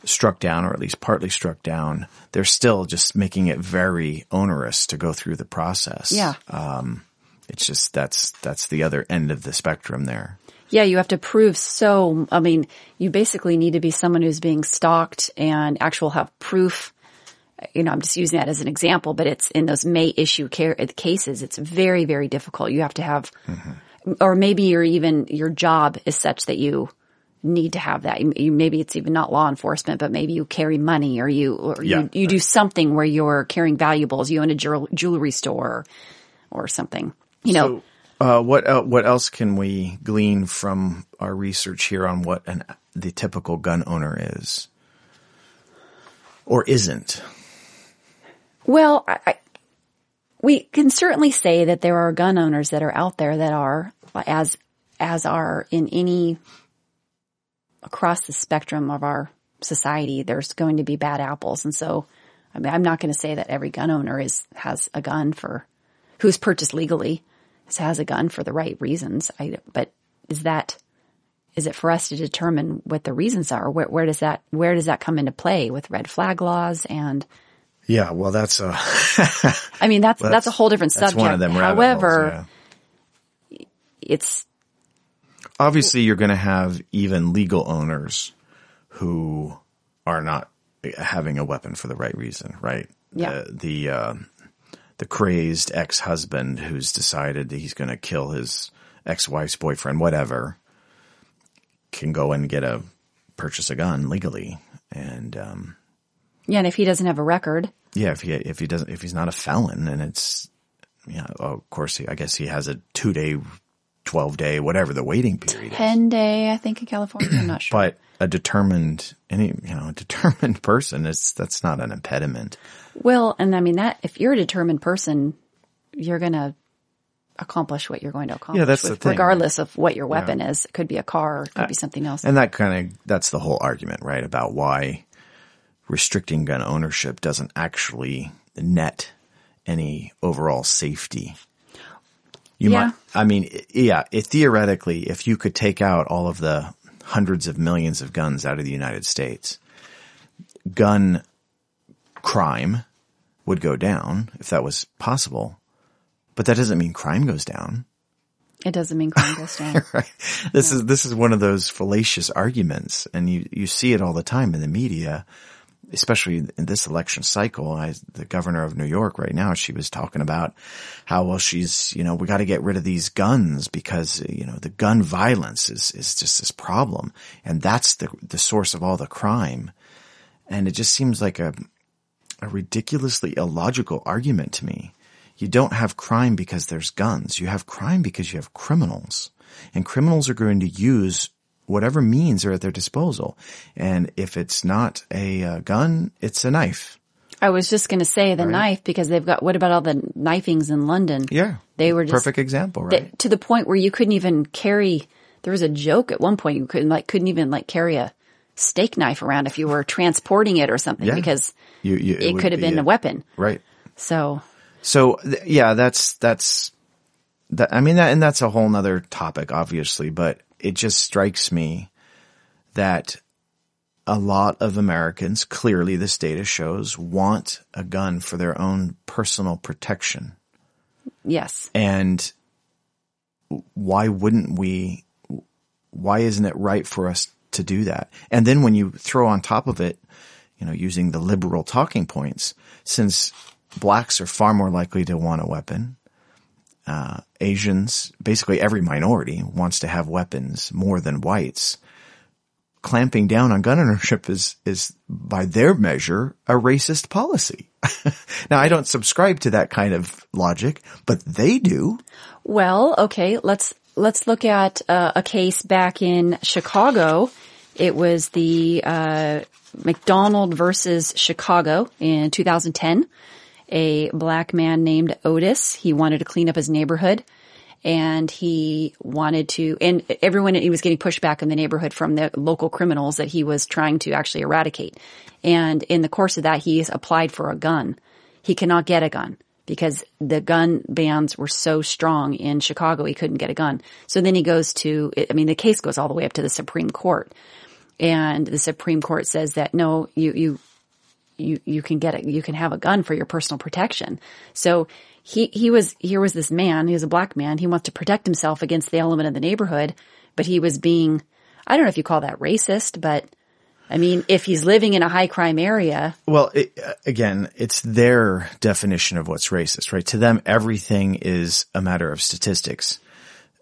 Speaker 1: struck down, or at least partly struck down, they're still just making it very onerous to go through the process.
Speaker 2: yeah, um,
Speaker 1: it's just that's that's the other end of the spectrum there.
Speaker 2: Yeah, you have to prove so, I mean, you basically need to be someone who's being stalked and actual have proof. You know, I'm just using that as an example, but it's in those may issue care, uh, cases, it's very, very difficult. You have to have, mm-hmm. or maybe you're even, your job is such that you need to have that. You, you- maybe it's even not law enforcement, but maybe you carry money or you, or
Speaker 1: Yeah.
Speaker 2: you, you do something where you're carrying valuables. You own a jewel- jewelry store or something, you know.
Speaker 1: So, uh, what el- what else can we glean from our research here on what an the typical gun owner is, or isn't?
Speaker 2: Well, I, I, we can certainly say that there are gun owners that are out there that are as as are in any across the spectrum of our society. There's going to be bad apples, and so I mean, I'm not going to say that every gun owner is has a gun for who's purchased legally has a gun for the right reasons. I, but is that is it for us to determine what the reasons are? Where, where does that where does that come into play with red flag laws and
Speaker 1: Yeah, well, that's a [LAUGHS]
Speaker 2: I mean, that's that's, a whole different
Speaker 1: that's
Speaker 2: subject.
Speaker 1: one of them. rabbit holes,
Speaker 2: However,
Speaker 1: yeah.
Speaker 2: it's
Speaker 1: obviously you're going to have even legal owners who are not having a weapon for the right reason, right?
Speaker 2: Yeah.
Speaker 1: The the, uh, the crazed ex husband who's decided that he's going to kill his ex wife's boyfriend, whatever, can go and get a purchase a gun legally, and um,
Speaker 2: yeah, and if he doesn't have a record,
Speaker 1: yeah, if he if he doesn't if he's not a felon, and it's yeah, oh, of course he, I guess he has a two day, twelve day, whatever the waiting period is.
Speaker 2: ten day, I think in California, I'm not [CLEARS THROAT] sure.
Speaker 1: but a determined any you know a determined [LAUGHS] person is that's not an impediment
Speaker 2: well, and I mean that if you're a determined person, you're going to accomplish what you're going to accomplish.
Speaker 1: Yeah, that's the thing.
Speaker 2: regardless of what your weapon is. It could be a car, it could be something else.
Speaker 1: and that kind of that's the whole argument right about why restricting gun ownership doesn't actually net any overall safety you
Speaker 2: Yeah.
Speaker 1: might i mean yeah it, theoretically if you could take out all of the hundreds of millions of guns out of the united states gun crime would go down if that was possible but that doesn't mean crime goes down
Speaker 2: It doesn't mean crime goes down. [LAUGHS]
Speaker 1: right. This is this is one of those fallacious arguments, and you you see it all the time in the media, especially in this election cycle. I, the governor of New York right now, she was talking about how well she's you know we got to get rid of these guns because you know the gun violence is is just this problem, and that's the the source of all the crime, and it just seems like a a ridiculously illogical argument to me. You don't have crime because there's guns. You have crime because you have criminals. And criminals are going to use whatever means are at their disposal. And if it's not a uh, gun, it's a knife.
Speaker 2: I was just going to say the knife because they've got, what about all the knifings in London?
Speaker 1: Yeah.
Speaker 2: They were just,
Speaker 1: Perfect example, right?
Speaker 2: to the point where you couldn't even carry, there was a joke at one point you couldn't like, couldn't even like carry a steak knife around if you were [LAUGHS] transporting it or something
Speaker 1: Yeah.
Speaker 2: because
Speaker 1: You- you-
Speaker 2: it,
Speaker 1: would
Speaker 2: could have
Speaker 1: be
Speaker 2: been a weapon.
Speaker 1: Right.
Speaker 2: So
Speaker 1: So th- yeah, that's that's that. I mean that, and that's a whole nother topic, obviously. But it just strikes me that a lot of Americans, clearly, this data shows, want a gun for their own personal protection.
Speaker 2: yes,
Speaker 1: And why wouldn't we? Why isn't it right for us to do that? And then when you throw on top of it, you know, using the liberal talking points, since blacks are far more likely to want a weapon, uh, Asians, basically every minority wants to have weapons more than whites. Clamping down on gun ownership is, is by their measure a racist policy. [LAUGHS] now I don't subscribe to that kind of logic, but they do.
Speaker 2: Well, okay, let's let's look at uh, a case back in Chicago. It was the uh, McDonald versus Chicago in 2010. A black man named Otis. He wanted to clean up his neighborhood, and he wanted to. And everyone he was getting pushback in the neighborhood from the local criminals that he was trying to actually eradicate. And in the course of that, he's applied for a gun. He cannot get a gun because the gun bans were so strong in Chicago, he couldn't get a gun. So then he goes to, I mean, the case goes all the way up to the Supreme Court. And the Supreme Court says that no, you, you, you, you can get it, you can have a gun for your personal protection. So he, he was, here was this man, he was a black man, he wants to protect himself against the element of the neighborhood, but he was being, I don't know if you call that racist, but I mean, if he's living in a high crime area,
Speaker 1: Well, it, again, it's their definition of what's racist, right? To them, everything is a matter of statistics.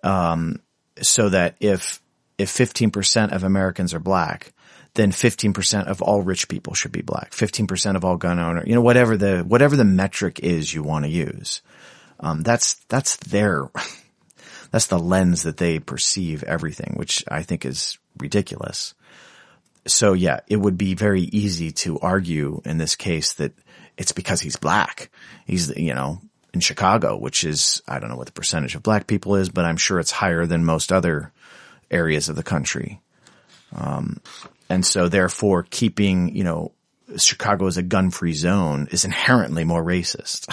Speaker 1: Um, so that if, if 15% of Americans are black, then 15% of all rich people should be black. 15% of all gun owners, you know, whatever the, whatever the metric is you want to use. Um, that's, that's their, [LAUGHS] that's the lens that they perceive everything, which I think is ridiculous so yeah, it would be very easy to argue in this case that it's because he's black. He's, you know, in Chicago, which is, I don't know what the percentage of black people is, but I'm sure it's higher than most other areas of the country. Um, and so therefore keeping, you know, Chicago as a gun-free zone is inherently more racist.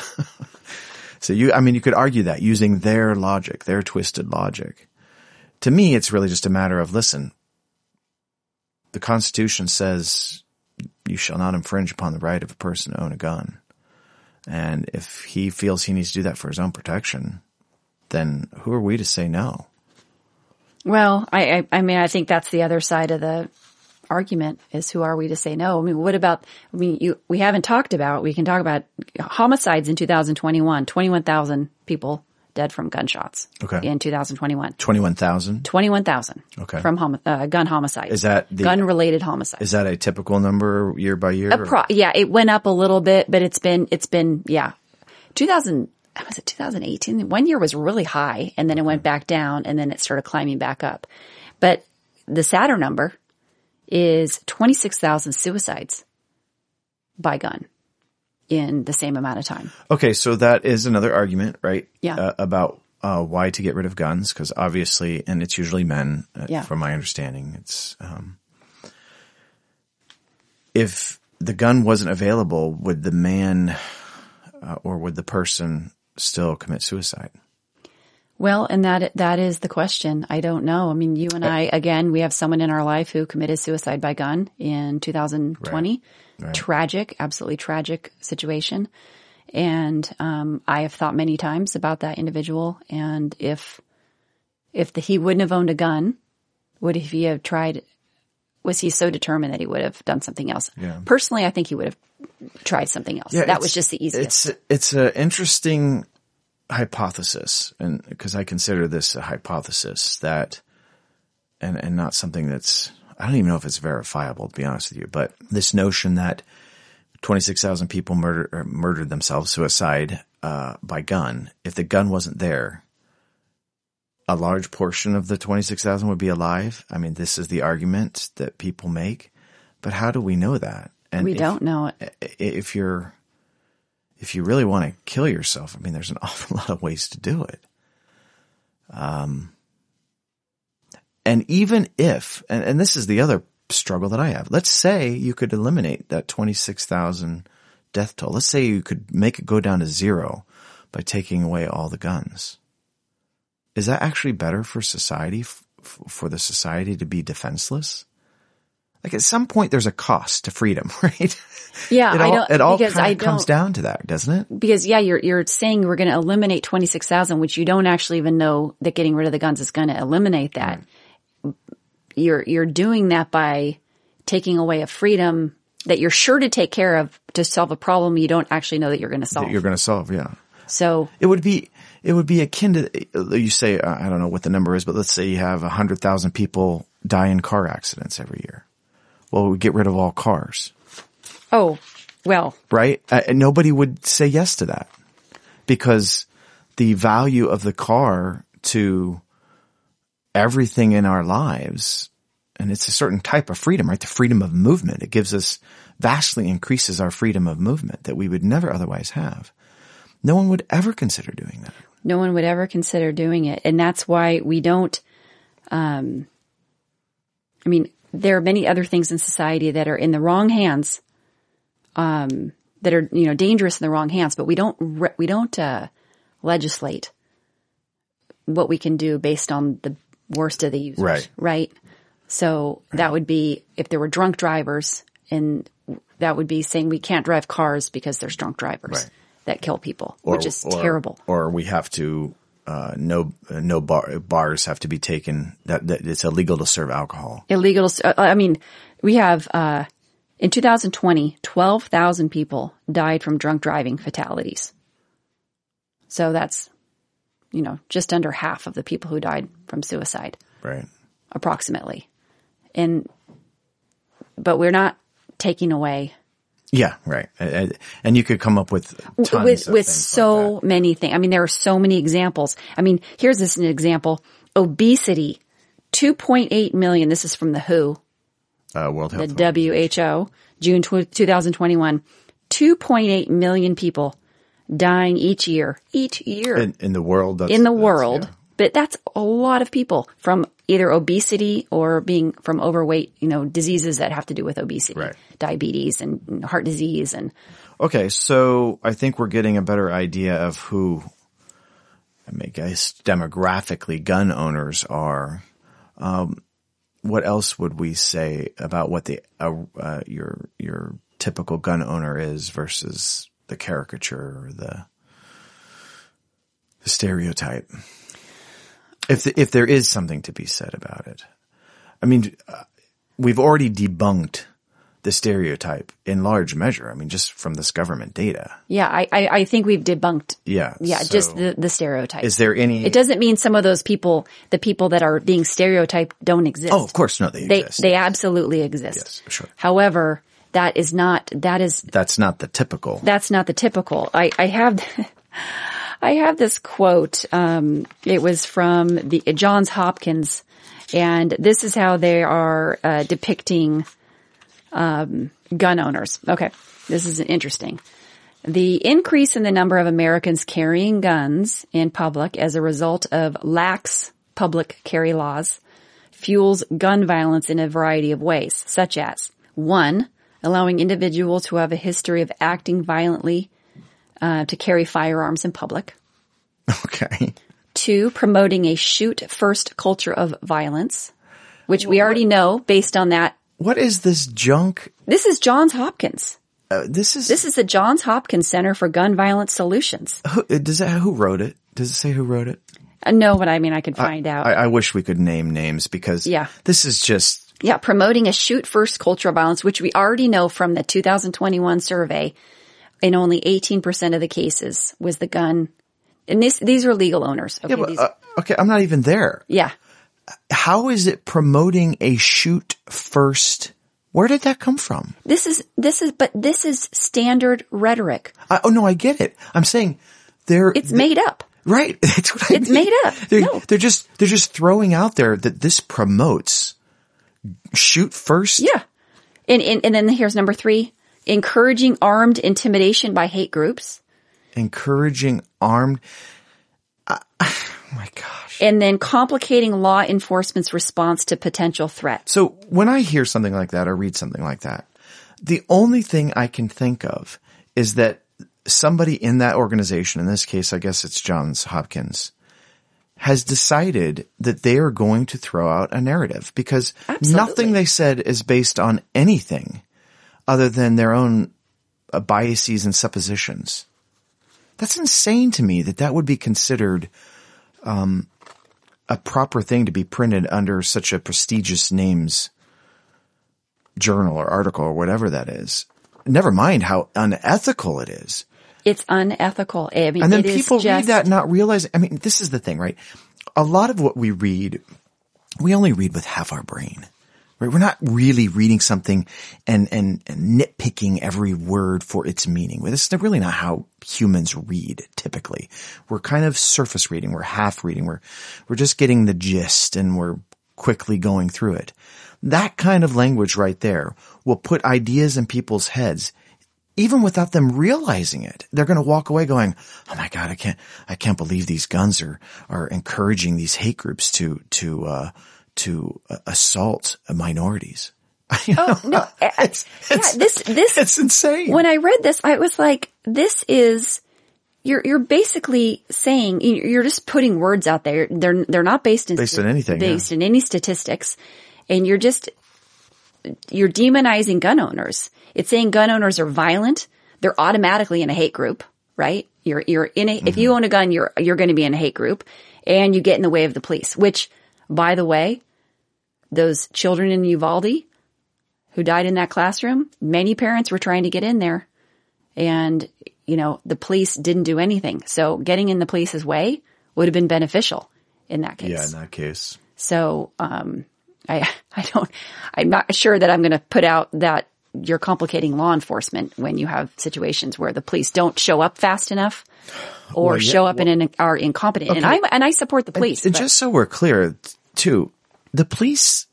Speaker 1: [LAUGHS] so you, I mean, you could argue that using their logic, their twisted logic. To me, it's really just a matter of, listen, the Constitution says you shall not infringe upon the right of a person to own a gun. And if he feels he needs to do that for his own protection, then who are we to say no?
Speaker 2: Well, I, I, I mean, I think that's the other side of the argument is who are we to say no? I mean, what about, I mean, you, we haven't talked about, we can talk about homicides in 2021, 21,000 people dead from gunshots
Speaker 1: Okay.
Speaker 2: in 2021.
Speaker 1: 21,000?
Speaker 2: 21,000
Speaker 1: Okay.
Speaker 2: from homi- uh, gun homicides.
Speaker 1: Is that the-
Speaker 2: gun related homicides?
Speaker 1: Is that a typical number year by year?
Speaker 2: Pro- yeah, it went up a little bit, but it's been, it's been, yeah. 2000, was it 2018? One year was really high and then it went back down and then it started climbing back up. But the sadder number is 26,000 suicides by gun in the same amount of time.
Speaker 1: Okay, so that is another argument, right?
Speaker 2: Yeah.
Speaker 1: Uh, about uh, why to get rid of guns, because obviously, and it's usually men, uh,
Speaker 2: Yeah.
Speaker 1: from my understanding. It's um, if the gun wasn't available, would the man uh, or would the person still commit suicide?
Speaker 2: Well, and that that is the question. I don't know. I mean, you and I again, we have someone in our life who committed suicide by gun in 2020.
Speaker 1: Right.
Speaker 2: Tragic, absolutely tragic situation. And um, I have thought many times about that individual and if if the, he wouldn't have owned a gun, would he have tried? Was he so determined that he would have done something else?
Speaker 1: Yeah.
Speaker 2: Personally, I think he would have tried something else. that was just the easiest.
Speaker 1: It's it's an interesting hypothesis, and because I consider this a hypothesis that, and and not something that's I don't even know if it's verifiable to be honest with you, but this notion that twenty six thousand people murdered or murdered themselves suicide uh, by gun. If the gun wasn't there, a large portion of the twenty six thousand would be alive. I mean, this is the argument that people make, but how do we know that? And
Speaker 2: we
Speaker 1: if-
Speaker 2: don't know it.
Speaker 1: if you're if you really want to kill yourself, I mean, there's an [LAUGHS] awful lot of ways to do it. Um, and even if, and, and this is the other struggle that I have. Let's say you could eliminate that 26,000 death toll. Let's say you could make it go down to zero by taking away all the guns. Is that actually better for society, f- for the society to be defenseless? Like at some point there's a cost to freedom, [LAUGHS] right?
Speaker 2: Yeah,
Speaker 1: it
Speaker 2: I don't
Speaker 1: it all kind of comes down to that, doesn't it?
Speaker 2: because yeah, you're you're saying we're going to eliminate twenty six thousand, which you don't actually even know that getting rid of the guns is going to eliminate that. You're you're doing that by taking away a freedom that you're sure to take care of to solve a problem you don't actually know that you're going to solve.
Speaker 1: That you're going to solve, yeah.
Speaker 2: so
Speaker 1: It would be, it would be akin to, you say, I don't know what the number is, but let's say you have a hundred thousand people die in car accidents every year. Well, we get rid of all cars,
Speaker 2: oh well,
Speaker 1: right? Uh, nobody would say yes to that because the value of the car to everything in our lives, and it's a certain type of freedom, right? The freedom of movement. It gives us vastly increases our freedom of movement that we would never otherwise have. No one would ever consider doing that.
Speaker 2: no one would ever consider doing it, and that's why we don't. Um, I mean, there are many other things in society that are in the wrong hands, um, that are you know dangerous in the wrong hands. But we don't re- we don't uh, legislate what we can do based on the worst of the users,
Speaker 1: Right.
Speaker 2: Right. So that would be if there were drunk drivers, and that would be saying we can't drive cars because there's drunk drivers
Speaker 1: Right.
Speaker 2: that kill people, which is
Speaker 1: or-
Speaker 2: terrible.
Speaker 1: Or we have to, uh, no, uh, no bar, bars have to be taken that, that it's illegal to serve alcohol.
Speaker 2: illegal. Uh, I mean, we have uh, in 2020, 12,000 people died from drunk driving fatalities. So that's, you know, just under half of the people who died from suicide,
Speaker 1: Right.
Speaker 2: approximately. And, but we're not taking away
Speaker 1: Yeah. Right. And you could come up with tons
Speaker 2: with with so
Speaker 1: like
Speaker 2: many things. I mean, there are so many examples. I mean, here's this an example: obesity, 2.8 million. This is from the WHO.
Speaker 1: uh, World Health.
Speaker 2: the WHO, June tw- 2021, 2.8 million people dying each year, each year in,
Speaker 1: in, in the world. That's,
Speaker 2: the world.
Speaker 1: yeah.
Speaker 2: But that's a lot of people from either obesity or being from overweight, you know, diseases that have to do with obesity,
Speaker 1: Right.
Speaker 2: diabetes and heart disease and
Speaker 1: Okay, so I think we're getting a better idea of who, I mean, guess demographically gun owners are. Um, what else would we say about what the uh, uh, your your typical gun owner is versus the caricature or the the stereotype? If the, if there is something to be said about it, I mean, uh, we've already debunked the stereotype in large measure. I mean, just from this government data.
Speaker 2: yeah, I, I, I think we've debunked.
Speaker 1: Yeah.
Speaker 2: Yeah,
Speaker 1: so
Speaker 2: just the, the stereotype.
Speaker 1: Is there any?
Speaker 2: it doesn't mean some of those people, the people that are being stereotyped don't exist.
Speaker 1: oh, of course, no, they,
Speaker 2: they
Speaker 1: exist.
Speaker 2: they absolutely exist.
Speaker 1: Yes, sure.
Speaker 2: However, that is not that is
Speaker 1: That's not the typical.
Speaker 2: that's not the typical. I I have [LAUGHS] I have this quote. Um, it was from the Johns Hopkins, and this is how they are uh, depicting um, gun owners. Okay, this is interesting. The increase in the number of Americans carrying guns in public as a result of lax public carry laws fuels gun violence in a variety of ways, such as one, allowing individuals who have a history of acting violently uh, to carry firearms in public.
Speaker 1: Okay.
Speaker 2: Two, promoting a shoot first culture of violence, which we already know based on that.
Speaker 1: What is this junk?
Speaker 2: This is Johns Hopkins.
Speaker 1: Uh, this is.
Speaker 2: This is the Johns Hopkins Center for Gun Violence Solutions.
Speaker 1: who, uh, does that who wrote it? Does it say who wrote it?
Speaker 2: Uh, no, but I mean, I could find out.
Speaker 1: I, I wish we could name names because
Speaker 2: Yeah.
Speaker 1: this is just
Speaker 2: Yeah, promoting a shoot first culture of violence, which we already know from the 2021 survey, in only 18% of the cases was the gun. And this, these are legal owners. Okay.
Speaker 1: yeah, but,
Speaker 2: these-
Speaker 1: uh, okay. I'm not even there.
Speaker 2: yeah.
Speaker 1: How is it promoting a shoot first? Where did that come from?
Speaker 2: This is, this is, but this is standard rhetoric.
Speaker 1: I, oh no, I get it. I'm saying they're
Speaker 2: It's made up.
Speaker 1: right. [LAUGHS] That's what I
Speaker 2: It's
Speaker 1: mean.
Speaker 2: made up.
Speaker 1: They're,
Speaker 2: No.
Speaker 1: they're just they're just throwing out there that this promotes shoot first.
Speaker 2: Yeah. And, and, and then here's number three, encouraging armed intimidation by hate groups.
Speaker 1: encouraging armed. Uh, [SIGHS] oh my gosh.
Speaker 2: And then complicating law enforcement's response to potential threats.
Speaker 1: So when I hear something like that or read something like that, the only thing I can think of is that somebody in that organization, in this case, I guess it's Johns Hopkins, has decided that they are going to throw out a narrative because
Speaker 2: Absolutely.
Speaker 1: nothing they said is based on anything other than their own uh, biases and suppositions. That's insane to me that that would be considered um, a proper thing to be printed under such a prestigious names journal or article or whatever that is. Never mind how unethical it is.
Speaker 2: It's unethical. I mean,
Speaker 1: And then people read
Speaker 2: just-
Speaker 1: that not realizing, I mean, this is the thing, right? A lot of what we read, we only read with half our brain, right? We're not really reading something and, and, and nitpicking every word for its meaning. This is really not how humans read typically. We're kind of surface reading. We're half reading. We're, we're just getting the gist and we're quickly going through it. That kind of language right there will put ideas in people's heads even without them realizing it, they're going to walk away going, "Oh my god, I can't, I can't believe these guns are are encouraging these hate groups to to uh, to uh, assault minorities." [LAUGHS]
Speaker 2: Oh no!
Speaker 1: It's,
Speaker 2: yeah, this this
Speaker 1: it's insane.
Speaker 2: when I read this, I was like, "This is." You're you're basically saying you're just putting words out there. They're they're not based in
Speaker 1: Based on anything, yeah.
Speaker 2: based in any statistics, and you're just you're demonizing gun owners. It's saying gun owners are violent. They're automatically in a hate group, right? You're you're in a if
Speaker 1: Mm-hmm.
Speaker 2: you own a gun, you're you're going to be in a hate group, and you get in the way of the police. Which, by the way, those children in Uvalde who died in that classroom, many parents were trying to get in there and, you know, the police didn't do anything. So getting in the police's way would have been beneficial in that case.
Speaker 1: yeah, in that case,
Speaker 2: So, um, I, [LAUGHS] I don't, I'm not sure that I'm going to put out that you're complicating law enforcement when you have situations where the police don't show up fast enough or
Speaker 1: Well, yeah,
Speaker 2: show up and in, are incompetent. And I, and I support the police.
Speaker 1: And
Speaker 2: but-
Speaker 1: just so we're clear, too, the police,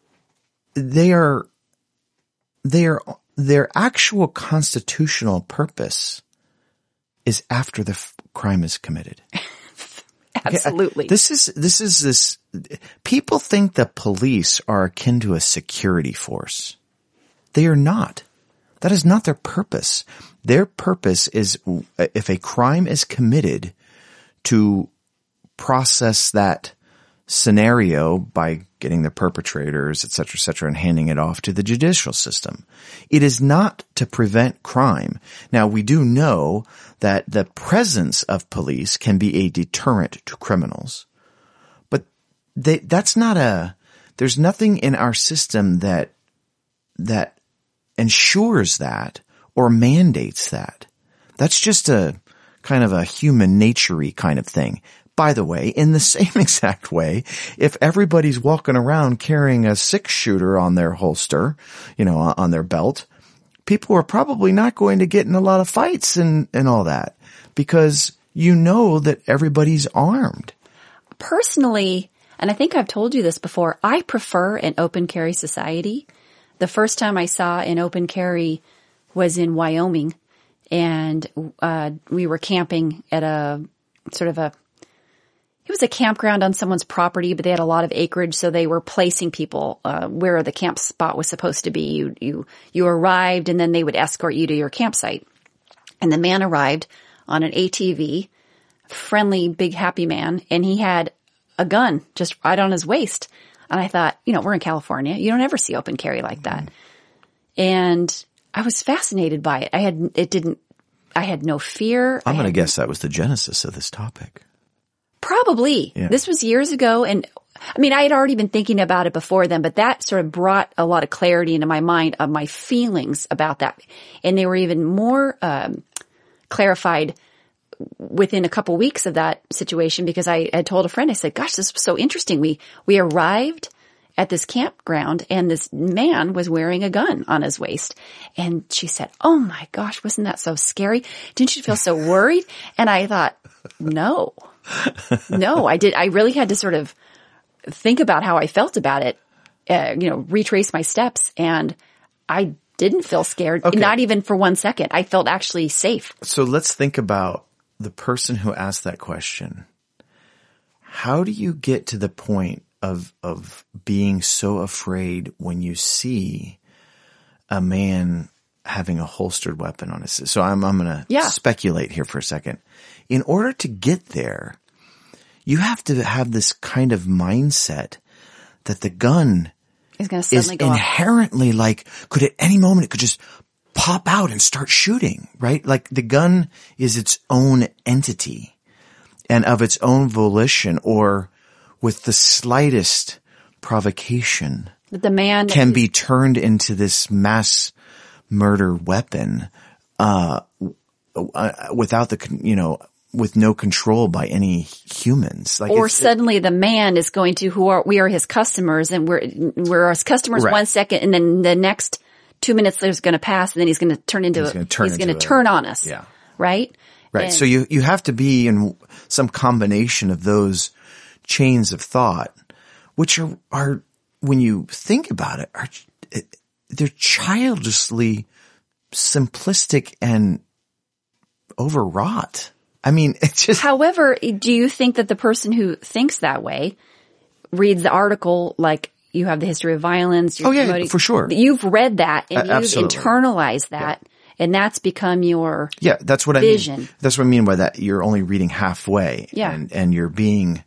Speaker 1: they are, they are, their actual constitutional purpose is after the f- crime is committed. [LAUGHS]
Speaker 2: absolutely.
Speaker 1: This is, this is this, people think that police are akin to a security force. They are not. That is not their purpose. Their purpose is, uh, if a crime is committed, to process that scenario by getting the perpetrators, et cetera, et cetera, and handing it off to the judicial system. It is not to prevent crime. Now, we do know that the presence of police can be a deterrent to criminals, but they, that's not a, there's nothing in our system that, that ensures that or mandates that. That's just a kind of a human naturey kind of thing. By the way, in the [LAUGHS] same exact way, if everybody's walking around carrying a six shooter on their holster, you know, on their belt, people are probably not going to get in a lot of fights and, and all that because you know that everybody's armed.
Speaker 2: personally, and I think I've told you this before, I prefer an open carry society. The first time I saw an open carry was in Wyoming and, uh, we were camping at a sort of a, it was a campground on someone's property, but they had a lot of acreage, so they were placing people uh, where the camp spot was supposed to be. You you you arrived, and then they would escort you to your campsite. And the man arrived on an ATV, friendly, big, happy man, and he had a gun just right on his waist. And I thought, you know, we're in California. You don't ever see open carry like that. And I was fascinated by it. I had, it didn't, I had no fear.
Speaker 1: I'm going to guess that was the genesis of this topic.
Speaker 2: Probably.
Speaker 1: Yeah.
Speaker 2: This was years ago and I mean, I had already been thinking about it before then, but that sort of brought a lot of clarity into my mind of my feelings about that. And they were even more, um, clarified within a couple weeks of that situation because I had told a friend, I said, gosh, this was so interesting. We, we arrived at this campground and this man was wearing a gun on his waist. And she said, Oh my gosh, wasn't that so scary? Didn't you feel so worried? And I thought, no, no, I did. I really had to sort of think about how I felt about it, uh, you know, retrace my steps and I didn't feel scared,
Speaker 1: Okay.
Speaker 2: not even for one second. I felt actually safe.
Speaker 1: So let's think about the person who asked that question. How do you get to the point of, of being so afraid when you see a man having a holstered weapon on his, so I'm, I'm going to
Speaker 2: Yeah.
Speaker 1: speculate here for a second. In order to get there, you have to have this kind of mindset that the gun
Speaker 2: It's going to
Speaker 1: is
Speaker 2: suddenly go off.
Speaker 1: inherently like, could at any moment it could just pop out and start shooting, right? Like the gun is its own entity and of its own volition or with the slightest provocation
Speaker 2: That the man
Speaker 1: can be turned into this mass murder weapon, uh, uh, without the, you know, with no control by any humans. Like
Speaker 2: or
Speaker 1: it's-
Speaker 2: suddenly the man is going to who are we are his customers and we're we're his customers
Speaker 1: Right.
Speaker 2: one second and then the next two minutes there's going to pass and then he's going to turn into
Speaker 1: He's gonna turn
Speaker 2: he's going to
Speaker 1: a-
Speaker 2: turn on us
Speaker 1: Yeah.
Speaker 2: right
Speaker 1: Right.
Speaker 2: And-
Speaker 1: so you, you have to be in some combination of those chains of thought, which are, are, when you think about it, are, they're childishly simplistic and overwrought. I mean, [LAUGHS] it's just,
Speaker 2: however do you think that the person who thinks that way reads the article like you have the history of violence you're
Speaker 1: Oh, yeah,
Speaker 2: promoting-
Speaker 1: for sure.
Speaker 2: you've read that and
Speaker 1: A-
Speaker 2: you've internalized that and that's become your
Speaker 1: yeah, that's what I mean. That's what I mean by that. You're only reading halfway.
Speaker 2: Yeah.
Speaker 1: And, and you're being,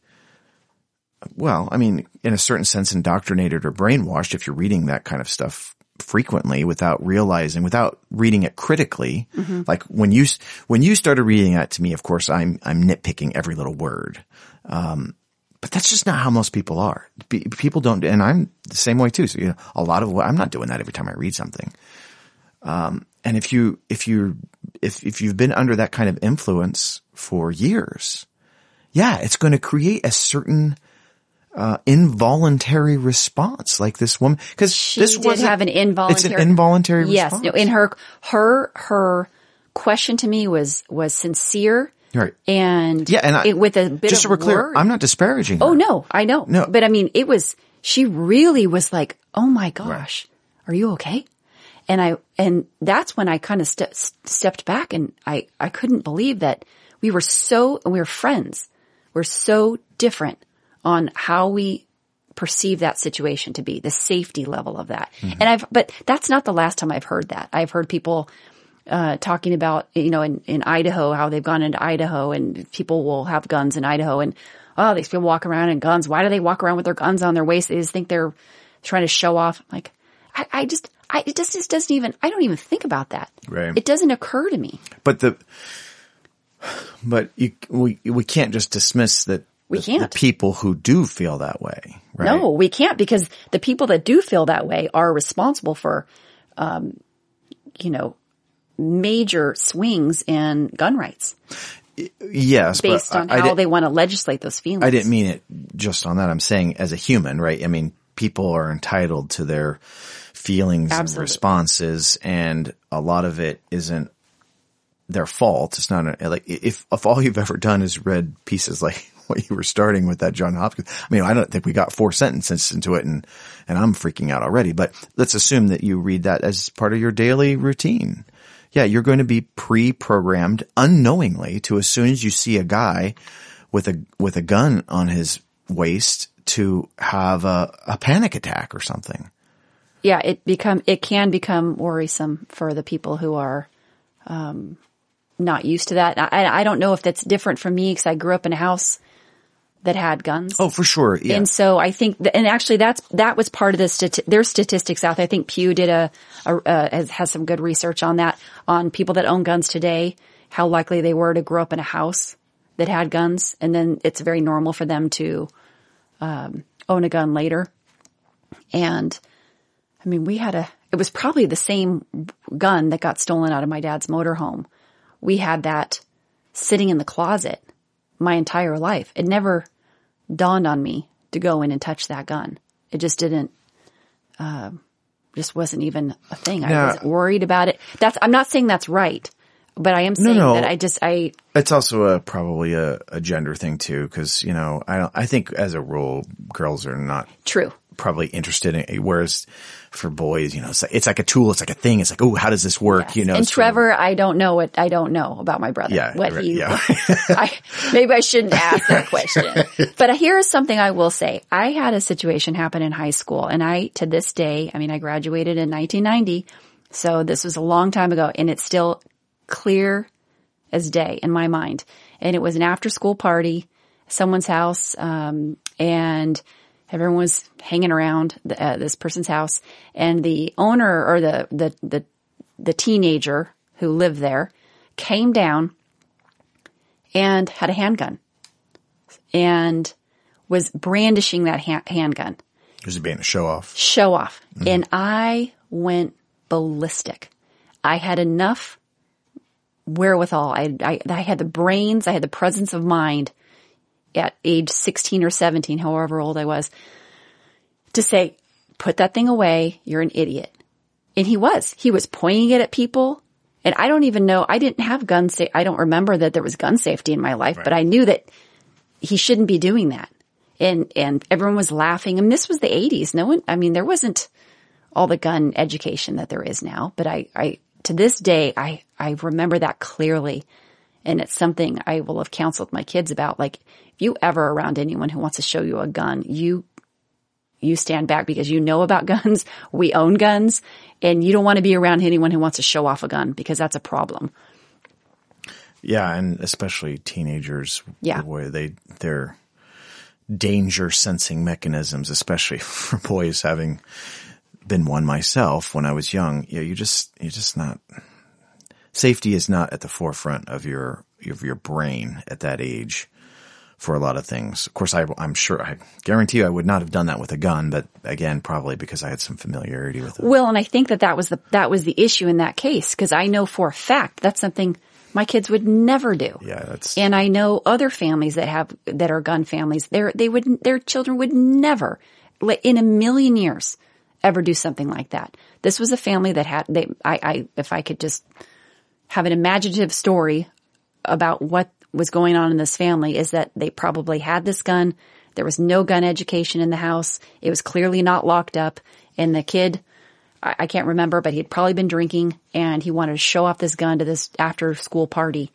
Speaker 1: well, I mean, in a certain sense, indoctrinated or brainwashed if you're reading that kind of stuff frequently without realizing, without reading it critically. Like when you, when you started reading that to me, of course, I'm, I'm nitpicking every little word. Um, but that's just not how most people are. Pe- People don't, and I'm the same way too. So, you know, a lot of what, I'm not doing that every time I read something. Um, and if you, if you, if, if you've been under that kind of influence for years, yeah, it's going to create a certain, uh, involuntary response like this woman. Cause
Speaker 2: she
Speaker 1: this
Speaker 2: did have an involuntary
Speaker 1: It's an involuntary
Speaker 2: yes
Speaker 1: response.
Speaker 2: no, in her her her question to me was was sincere
Speaker 1: Right.
Speaker 2: and
Speaker 1: Yeah, and I-
Speaker 2: it, with a bit
Speaker 1: Just so
Speaker 2: of
Speaker 1: we're clear,
Speaker 2: word.
Speaker 1: I'm not disparaging her.
Speaker 2: oh no i know
Speaker 1: No.
Speaker 2: but i mean it was she really was like oh my gosh are you okay and i and that's when i kind of ste- stepped back and i i couldn't believe that we were so we were friends we're so different on how we perceive that situation to be, the safety level of that. And I've, but that's not the last time I've heard that. I've heard people, uh, talking about, you know, in, in Idaho, how they've gone into Idaho and people will have guns in Idaho and, oh, these people walk around in guns. Why do they walk around with their guns on their waist? They just think they're trying to show off. Like, I, I just, I, it just, just doesn't even, I don't even think about that.
Speaker 1: Right.
Speaker 2: It doesn't occur to me.
Speaker 1: But the, but you, we, we can't just dismiss that
Speaker 2: We
Speaker 1: the,
Speaker 2: can't.
Speaker 1: the people who do feel that way, right?
Speaker 2: No, we can't because the people that do feel that way are responsible for, um, you know, major swings in gun rights
Speaker 1: Yes,
Speaker 2: based on
Speaker 1: I, I
Speaker 2: how
Speaker 1: did-
Speaker 2: they want to legislate those feelings.
Speaker 1: I didn't mean it just on that. I'm saying as a human, right? I mean, people are entitled to their feelings and responses and a lot of it isn't their fault. It's not a, like if, if all you've ever done is read pieces like what you were starting with that John Hopkins. I mean, I don't think we got four sentences into it and, and I'm freaking out already, but let's assume that you read that as part of your daily routine. Yeah, you're going to be pre-programmed unknowingly to as soon as you see a guy with a, with a gun on his waist to have a, a panic attack or something.
Speaker 2: Yeah, it become it can become worrisome for the people who are um, not used to that. I, I don't know if that's different for me because I grew up in a house that had guns.
Speaker 1: Oh, for sure. Yeah.
Speaker 2: And so I think, th- and actually that's, that was part of the, stati- there's statistics out there. I think Pew did a, a uh, has, has some good research on that, on people that own guns today, how likely they were to grow up in a house that had guns, and then it's very normal for them to um, own a gun later. And I mean, we had a. It was probably the same gun that got stolen out of my dad's motorhome. We had that sitting in the closet my entire life. It never dawned on me to go in and touch that gun. It just didn't. Uh, just wasn't even a thing. I wasn't worried about it. That's. I'm not saying that's right, but I am saying
Speaker 1: no.
Speaker 2: that I just I
Speaker 1: It's also a probably a, a gender thing too, because you know I don't. I think as a rule, girls are not
Speaker 2: true.
Speaker 1: Probably interested in. Whereas for boys, you know, it's like, it's like a tool. It's like a thing. It's like, oh, how does this work? You know,
Speaker 2: and Trevor, I don't know what I don't know about my brother.
Speaker 1: Yeah,
Speaker 2: what
Speaker 1: right,
Speaker 2: he.
Speaker 1: yeah.
Speaker 2: I, maybe I shouldn't ask that question. [LAUGHS] But here's something I will say: I had a situation happen in high school, and I to this day, I mean, I graduated in 1990, so this was a long time ago, and it's still clear as day in my mind. And it was an after school party, someone's house, um, and everyone was hanging around the, uh, this person's house, and the owner or the the the the teenager who lived there came down and had a handgun and was brandishing that ha- handgun
Speaker 1: just being a show off.
Speaker 2: show off. And I went ballistic. I had enough wherewithal. I, I, I had the brains, I had the presence of mind at age 16 or 17, however old I was, to say, put that thing away. You're an idiot. And he was. He was pointing it at people. And I don't even know, I didn't have gun sa- I don't remember that there was gun safety in my life, but I knew that he shouldn't be doing that. And, and everyone was laughing. I And this was the eighties. No one, I mean, there wasn't all the gun education that there is now, but I, I, to this day, I, I remember that clearly. And it's something I will have counseled my kids about. Like, you ever around anyone who wants to show you a gun, you, you stand back because you know about [LAUGHS] guns. We own guns and you don't want to be around anyone who wants to show off a gun because that's a problem.
Speaker 1: Yeah, and especially teenagers.
Speaker 2: Yeah.
Speaker 1: Boy, they their danger sensing mechanisms, especially [LAUGHS] for boys having been one myself when I was young. Yeah, you just you're just not safety is not at the forefront of your of your brain at that age for a lot of things. Of course, I, I'm sure I guarantee you I would not have done that with a gun, but again, probably because I had some familiarity with it.
Speaker 2: Well, and I think that that was the that was the issue in that case because I know for a fact that's something my kids would never do.
Speaker 1: Yeah, that's
Speaker 2: And I know other families that have that are gun families. They they would their children would never, in a million years, ever do something like that. This was a family that had they. I, I if I could just have an imaginative story about what was going on in this family is that they probably had this gun. There was no gun education in the house. It was clearly not locked up. And the kid, I, I can't remember, but he'd probably been drinking and he wanted to show off this gun to this after school party.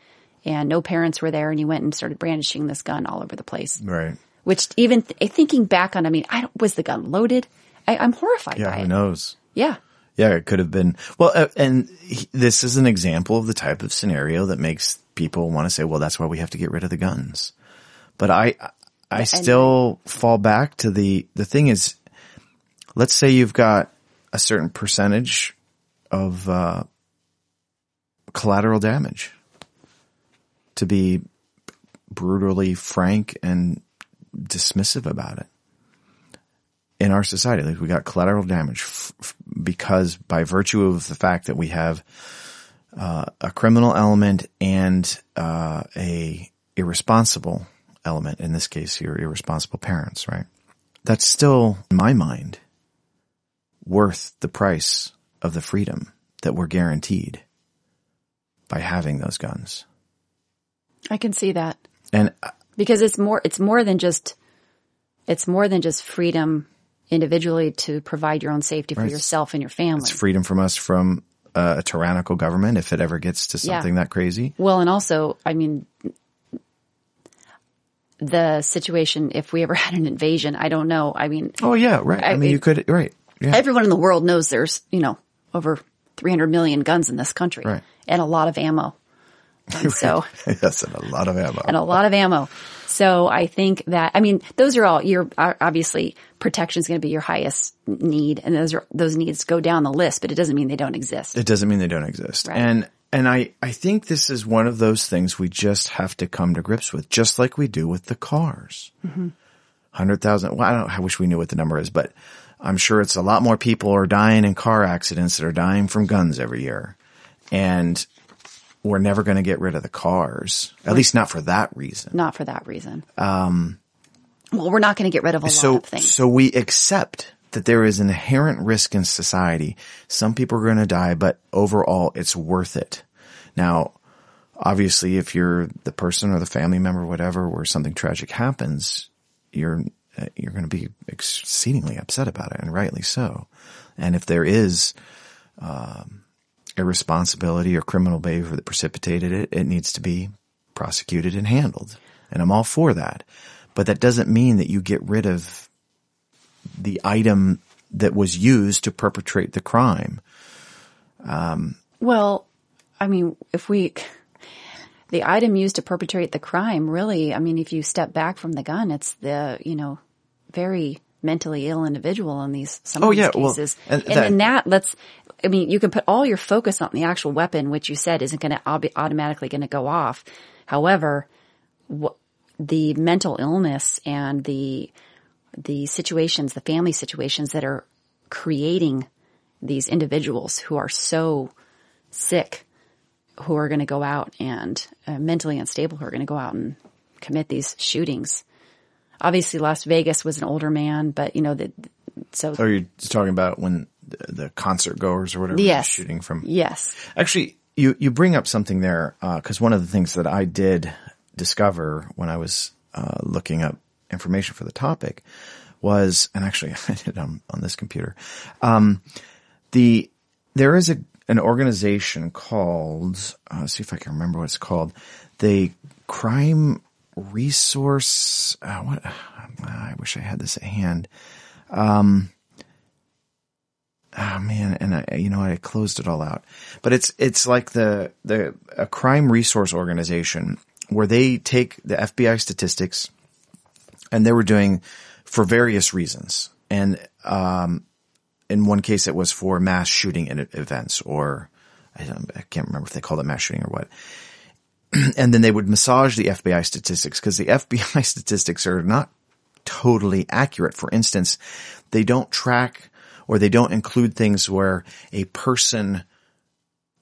Speaker 2: And no parents were there and he went and started brandishing this gun all over the place.
Speaker 1: right.
Speaker 2: Which even th- thinking back on, I mean, I don't, was the gun loaded? I, I'm horrified
Speaker 1: Yeah,
Speaker 2: by
Speaker 1: who
Speaker 2: it.
Speaker 1: knows?
Speaker 2: Yeah.
Speaker 1: Yeah, it could have been. Well, uh, and he, this is an example of the type of scenario that makes people want to say, well, that's why we have to get rid of the guns. But I, I still fall back to the, the thing is, let's say you've got a certain percentage of, uh, collateral damage to be brutally frank and dismissive about it in our society. Like we got collateral damage f- f- because by virtue of the fact that we have uh, a criminal element and uh, a irresponsible element. In this case, your irresponsible parents, right? That's still, in my mind, worth the price of the freedom that we're guaranteed by having those guns.
Speaker 2: I can see that.
Speaker 1: And uh,
Speaker 2: because it's more it's more than just it's more than just freedom individually to provide your own safety for
Speaker 1: Right.
Speaker 2: yourself and your family.
Speaker 1: it's freedom from us from uh, a tyrannical government if it ever gets to
Speaker 2: Yeah.
Speaker 1: something that crazy.
Speaker 2: well, and also, I mean the situation if we ever [LAUGHS] had an invasion, I don't know. I mean,
Speaker 1: Oh yeah, right. I,
Speaker 2: I-
Speaker 1: mean, you could, right. Yeah.
Speaker 2: everyone in the world knows there's, you know, over 300 million guns in this country
Speaker 1: Right.
Speaker 2: and a lot of ammo. [LAUGHS] And so
Speaker 1: yes, and a lot of ammo. [LAUGHS]
Speaker 2: and a lot of ammo. So I think that, I mean, those are all your, obviously protection is going to be your highest need and those are, those needs go down the list, but it doesn't mean they don't exist.
Speaker 1: It doesn't mean they don't exist.
Speaker 2: Right.
Speaker 1: And and I, I think this is one of those things we just have to come to grips with, just like we do with the cars.
Speaker 2: Mm-hmm.
Speaker 1: 100,000. Well, I don't, I wish we knew what the number is, but I'm sure it's a lot more people are dying in car accidents that are dying from guns every year. And we're never going to get rid of the cars, at least not for that reason.
Speaker 2: Not for that reason. Um, well, we're not going to get rid of a
Speaker 1: so,
Speaker 2: lot of things.
Speaker 1: So we accept that there is an inherent risk in society. Some people are going to die, but overall it's worth it. Now, obviously, if you're the person or the family member, or whatever, where something tragic happens, you're, you're going to be exceedingly upset about it and rightly so. And if there is, um, irresponsibility or criminal behavior that precipitated it, it needs to be prosecuted and handled. And I'm all for that. But that doesn't mean that you get rid of the item that was used to perpetrate the crime.
Speaker 2: Um, well, I mean, if we, the item used to perpetrate the crime, really, I mean, if you step back from the gun, it's the, you know, very mentally ill individual in these, some
Speaker 1: Oh,
Speaker 2: of these
Speaker 1: yeah, well,
Speaker 2: cases.
Speaker 1: and
Speaker 2: and
Speaker 1: that-
Speaker 2: in that, let's, I mean, you can put all your focus on the actual weapon, which you said isn't going to automatically going to go off. However, wh- the mental illness and the, the situations, the family situations that are creating these individuals who are so sick, who are going to go out and uh, mentally unstable, who are going to go out and commit these shootings. Obviously, Las Vegas was an older man, but you know that. So
Speaker 1: Are you talking about when the, concert goers or whatever
Speaker 2: yes,
Speaker 1: shooting from?
Speaker 2: yes,
Speaker 1: Actually, you, you bring up something there, uh, cause one of the things that I did discover when I was, uh, looking up information for the topic was, and actually [LAUGHS] I did it on, on this computer, um, the, there is a, an organization called, uh, let's see if I can remember what it's called, the Crime Resource, uh, what, I wish I had this at hand. Um, oh man, and I, you know, I closed it all out, but it's, it's like the, the, a crime resource organization where they take the FBI statistics and they were doing for various reasons. And, um, in one case it was for mass shooting events or I, don't, I can't remember if they called it mass shooting or what. [CLEARS THROAT] and then they would massage the FBI statistics because the [LAUGHS] FBI statistics are not totally accurate. For instance, they don't track or they don't include things where a person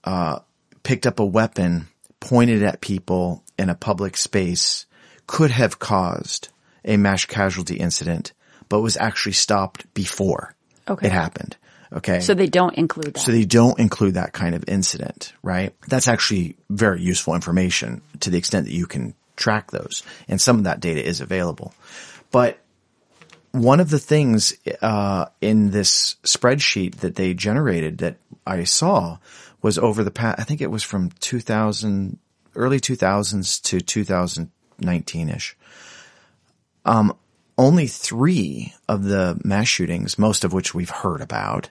Speaker 1: uh, picked up a weapon, pointed at people in a public space, could have caused a mass casualty incident, but was actually stopped before
Speaker 2: Okay.
Speaker 1: it happened. Okay.
Speaker 2: so they don't include that.
Speaker 1: So they don't include that kind of incident, right? That's actually very useful information to the extent that you can track those. And some of that data is available. But one of the things, uh, in this spreadsheet that they generated that I saw was over the past, I think it was from 2000, early 2000s to 2019-ish. Um, only three of the mass shootings, most of which we've heard about,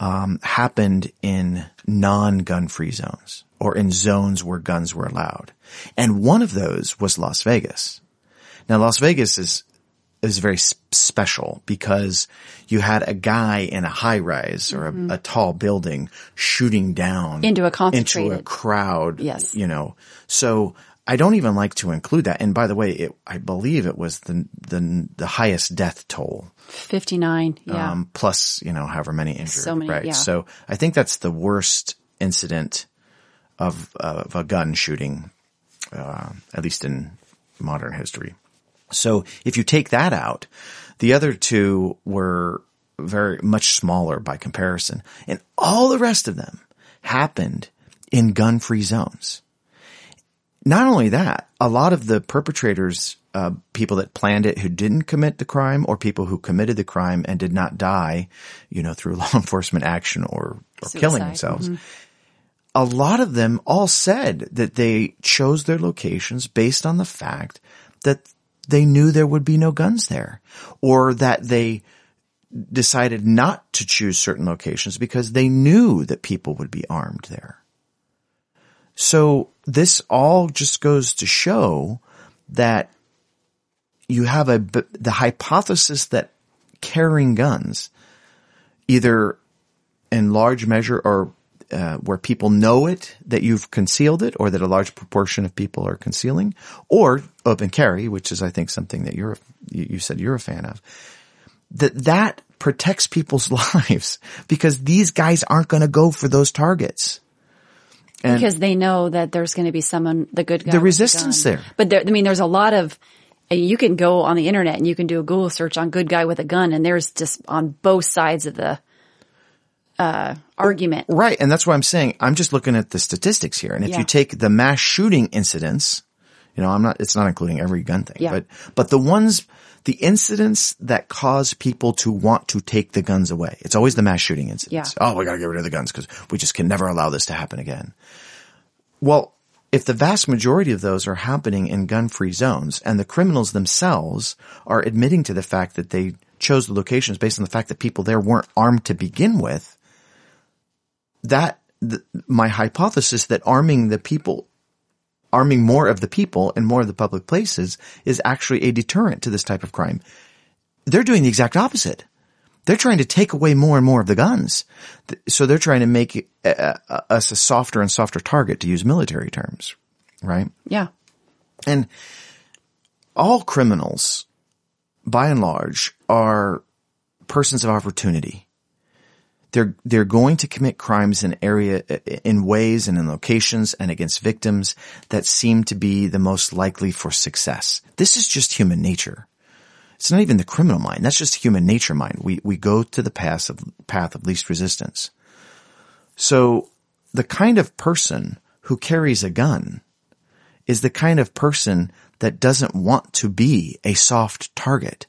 Speaker 1: um, happened in non-gun free zones or in zones where guns were allowed. And one of those was Las Vegas. Now Las Vegas is, is very special because you had a guy in a high rise or a, a tall building shooting down
Speaker 2: Into a
Speaker 1: into a
Speaker 2: concentrated-
Speaker 1: crowd.
Speaker 2: Yes.
Speaker 1: You know, so I don't even like to include that. And by the way, it, I believe it was the, the, the highest death toll.
Speaker 2: 59. Yeah.
Speaker 1: Um, plus, you know, however many injured.
Speaker 2: So many,
Speaker 1: right.
Speaker 2: yeah.
Speaker 1: So I think that's the worst incident of, of a gun shooting, uh, at least in modern history. So if you take that out, the other two were very much smaller by comparison and all the rest of them happened in gun free zones. Not only that, a lot of the perpetrators, uh, people that planned it who didn't commit the crime or people who committed the crime and did not die, you know, through [LAUGHS] law enforcement action or, or killing themselves. A lot of them all said that they chose their locations based on the fact that they knew there would be no guns there or that they decided not to choose certain locations because they knew that people would be armed there. So this all just goes to show that you have a, the hypothesis that carrying guns, either in large measure or uh, where people know it that you've concealed it, or that a large proportion of people are concealing, or open carry, which is I think something that you're you, you said you're a fan of. That that protects people's [LAUGHS] lives because these guys aren't going to go for those targets. And
Speaker 2: because they know that there's going to be someone, the good guy.
Speaker 1: The resistance there.
Speaker 2: But there, I mean, there's a lot of, you can go on the internet and you can do a Google search on good guy with a gun and there's just on both sides of the, uh, argument.
Speaker 1: Right. And that's why I'm saying I'm just looking at the statistics here. And if
Speaker 2: Yeah.
Speaker 1: you take the mass shooting incidents, you know, I'm not, it's not including every gun thing,
Speaker 2: Yeah.
Speaker 1: but, but the ones, the incidents that cause people to want to take the guns away. It's always the mass shooting incidents.
Speaker 2: Yeah.
Speaker 1: Oh, we gotta get rid of the guns because we just can never allow this to happen again. Well, if the vast majority of those are happening in gun-free zones and the criminals themselves are admitting to the fact that they chose the locations based on the fact that people there weren't armed to begin with, that th- my hypothesis that arming the people arming more of the people in more of the public places is actually a deterrent to this type of crime. They're doing the exact opposite. They're trying to take away more and more of the guns. So they're trying to make uh, uh, us a softer and softer target to use military terms, right?
Speaker 2: Yeah.
Speaker 1: And all criminals, by and large, are persons of opportunity. They're, they're going to commit crimes in area, in ways and in locations and against victims that seem to be the most likely for success. This is just human nature. It's not even the criminal mind. That's just human nature mind. We, we go to the path of, path of least resistance. So the kind of person who carries a gun is the kind of person that doesn't want to be a soft target.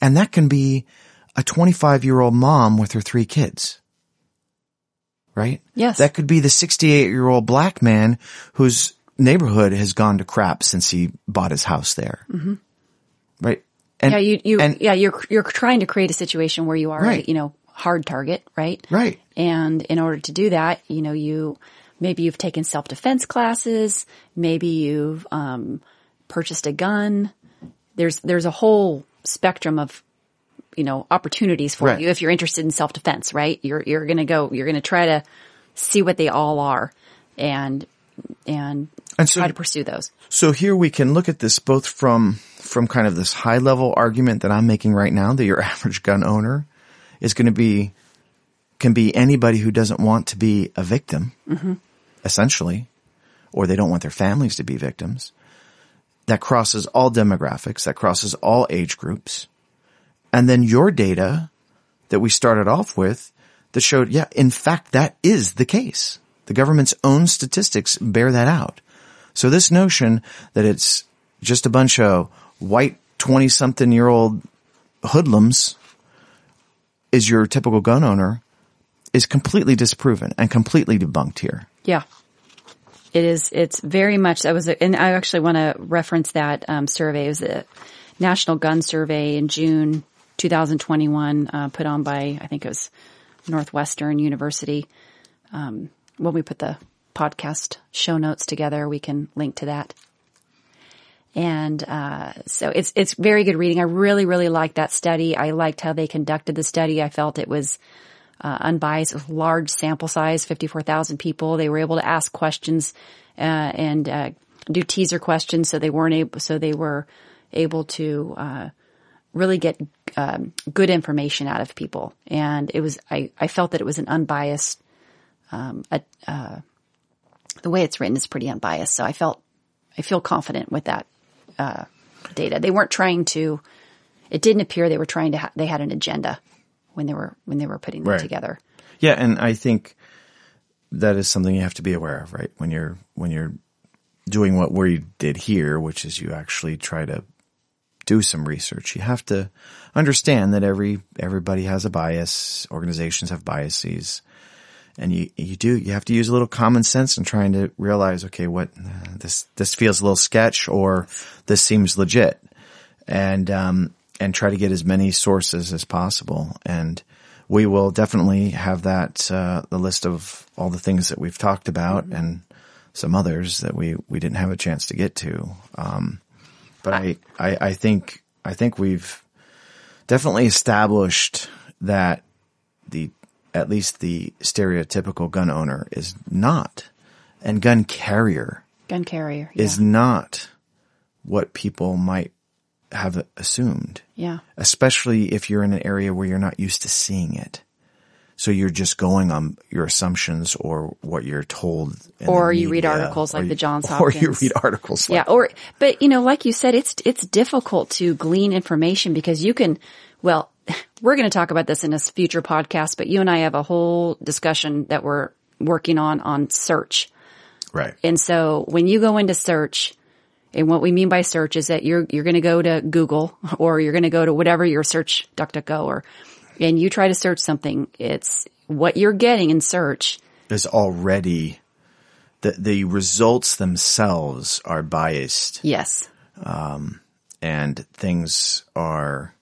Speaker 1: And that can be a 25 year old mom with her three kids. Right?
Speaker 2: Yes.
Speaker 1: That could be the 68 year old black man whose neighborhood has gone to crap since he bought his house there. Mm-hmm. Right? And,
Speaker 2: yeah. You, you,
Speaker 1: and,
Speaker 2: yeah, you're, you're trying to create a situation where you are,
Speaker 1: Right.
Speaker 2: you know, hard target, right?
Speaker 1: right.
Speaker 2: And in order to do that, you know, you, maybe you've taken self-defense classes, maybe you've, um, purchased a gun. There's, there's a whole spectrum of, you know, opportunities for
Speaker 1: Right.
Speaker 2: you if you're interested in self-defense, right? You're, you're going to go, you're going to try to see what they all are and, and,
Speaker 1: And so-
Speaker 2: try to pursue those.
Speaker 1: So here we can look at this both from, from kind of this high level argument that I'm making right now that your [LAUGHS] average gun owner is going to be, can be anybody who doesn't want to be a victim, mm-hmm. essentially, or they don't want their families to be victims. That crosses all demographics, that crosses all age groups. And then your data that we started off with that showed, yeah, in fact, that is the case. The government's own statistics bear that out. So this notion that it's just a bunch of white 20 something year old hoodlums is your typical gun owner is completely disproven and completely debunked here.
Speaker 2: Yeah. It is, it's very much, that was, a, and I actually want to reference that um, survey. It was the National Gun Survey in June 2021, uh, put on by, I think it was Northwestern University. Um, when we put the podcast show notes together, we can link to that. And, uh, so it's, it's very good reading. I really, really liked that study. I liked how they conducted the study. I felt it was, uh, unbiased with large sample size, 54,000 people. They were able to ask questions, uh, and, uh, do teaser questions. So they weren't able, so they were able to, uh, really get, um, good information out of people. And it was, I, I felt that it was an unbiased, um, a, uh, the way it's written is pretty unbiased. So I felt, I feel confident with that, uh, data. They weren't trying to, it didn't appear they were trying to, ha- they had an agenda when they were, when they were putting them
Speaker 1: Right.
Speaker 2: together.
Speaker 1: Yeah, and I think that is something you have to be aware of, right? When you're when you're doing what we did here, which is you actually try to do some research. You have to understand that every everybody has a bias, organizations have biases. And you you do you have to use a little common sense in trying to realize okay what uh, this this feels a little sketch or this seems legit and um, and try to get as many sources as possible. And we will definitely have that uh, the list of all the things that we've talked about and some others that we we didn't have a chance to get to. Um, but I, I I think I think we've definitely established that the at least the stereotypical gun owner is not, and gun carrier
Speaker 2: Gun carrier. Yeah.
Speaker 1: is not what people might have assumed,
Speaker 2: yeah.
Speaker 1: especially if you're in an area where you're not used to seeing it. So you're just going on your assumptions or what you're told.
Speaker 2: Or you read articles like
Speaker 1: or
Speaker 2: the
Speaker 1: you-
Speaker 2: Johns [LAUGHS]
Speaker 1: Or you read articles like
Speaker 2: Yeah, or but you know, like you said, it's it's difficult to glean information because you can. Well, [LAUGHS] we're going to talk about this in a future podcast, but you and I have a whole discussion that we're working on on search.
Speaker 1: Right.
Speaker 2: And so when you go into search, and what we mean by search is that you're you're going to go to Google [LAUGHS] or you're going to go to whatever your search DuckDuckGo or, and you try to search something. It's what you're getting in search.
Speaker 1: is already the the results themselves are biased
Speaker 2: Yes.
Speaker 1: and things are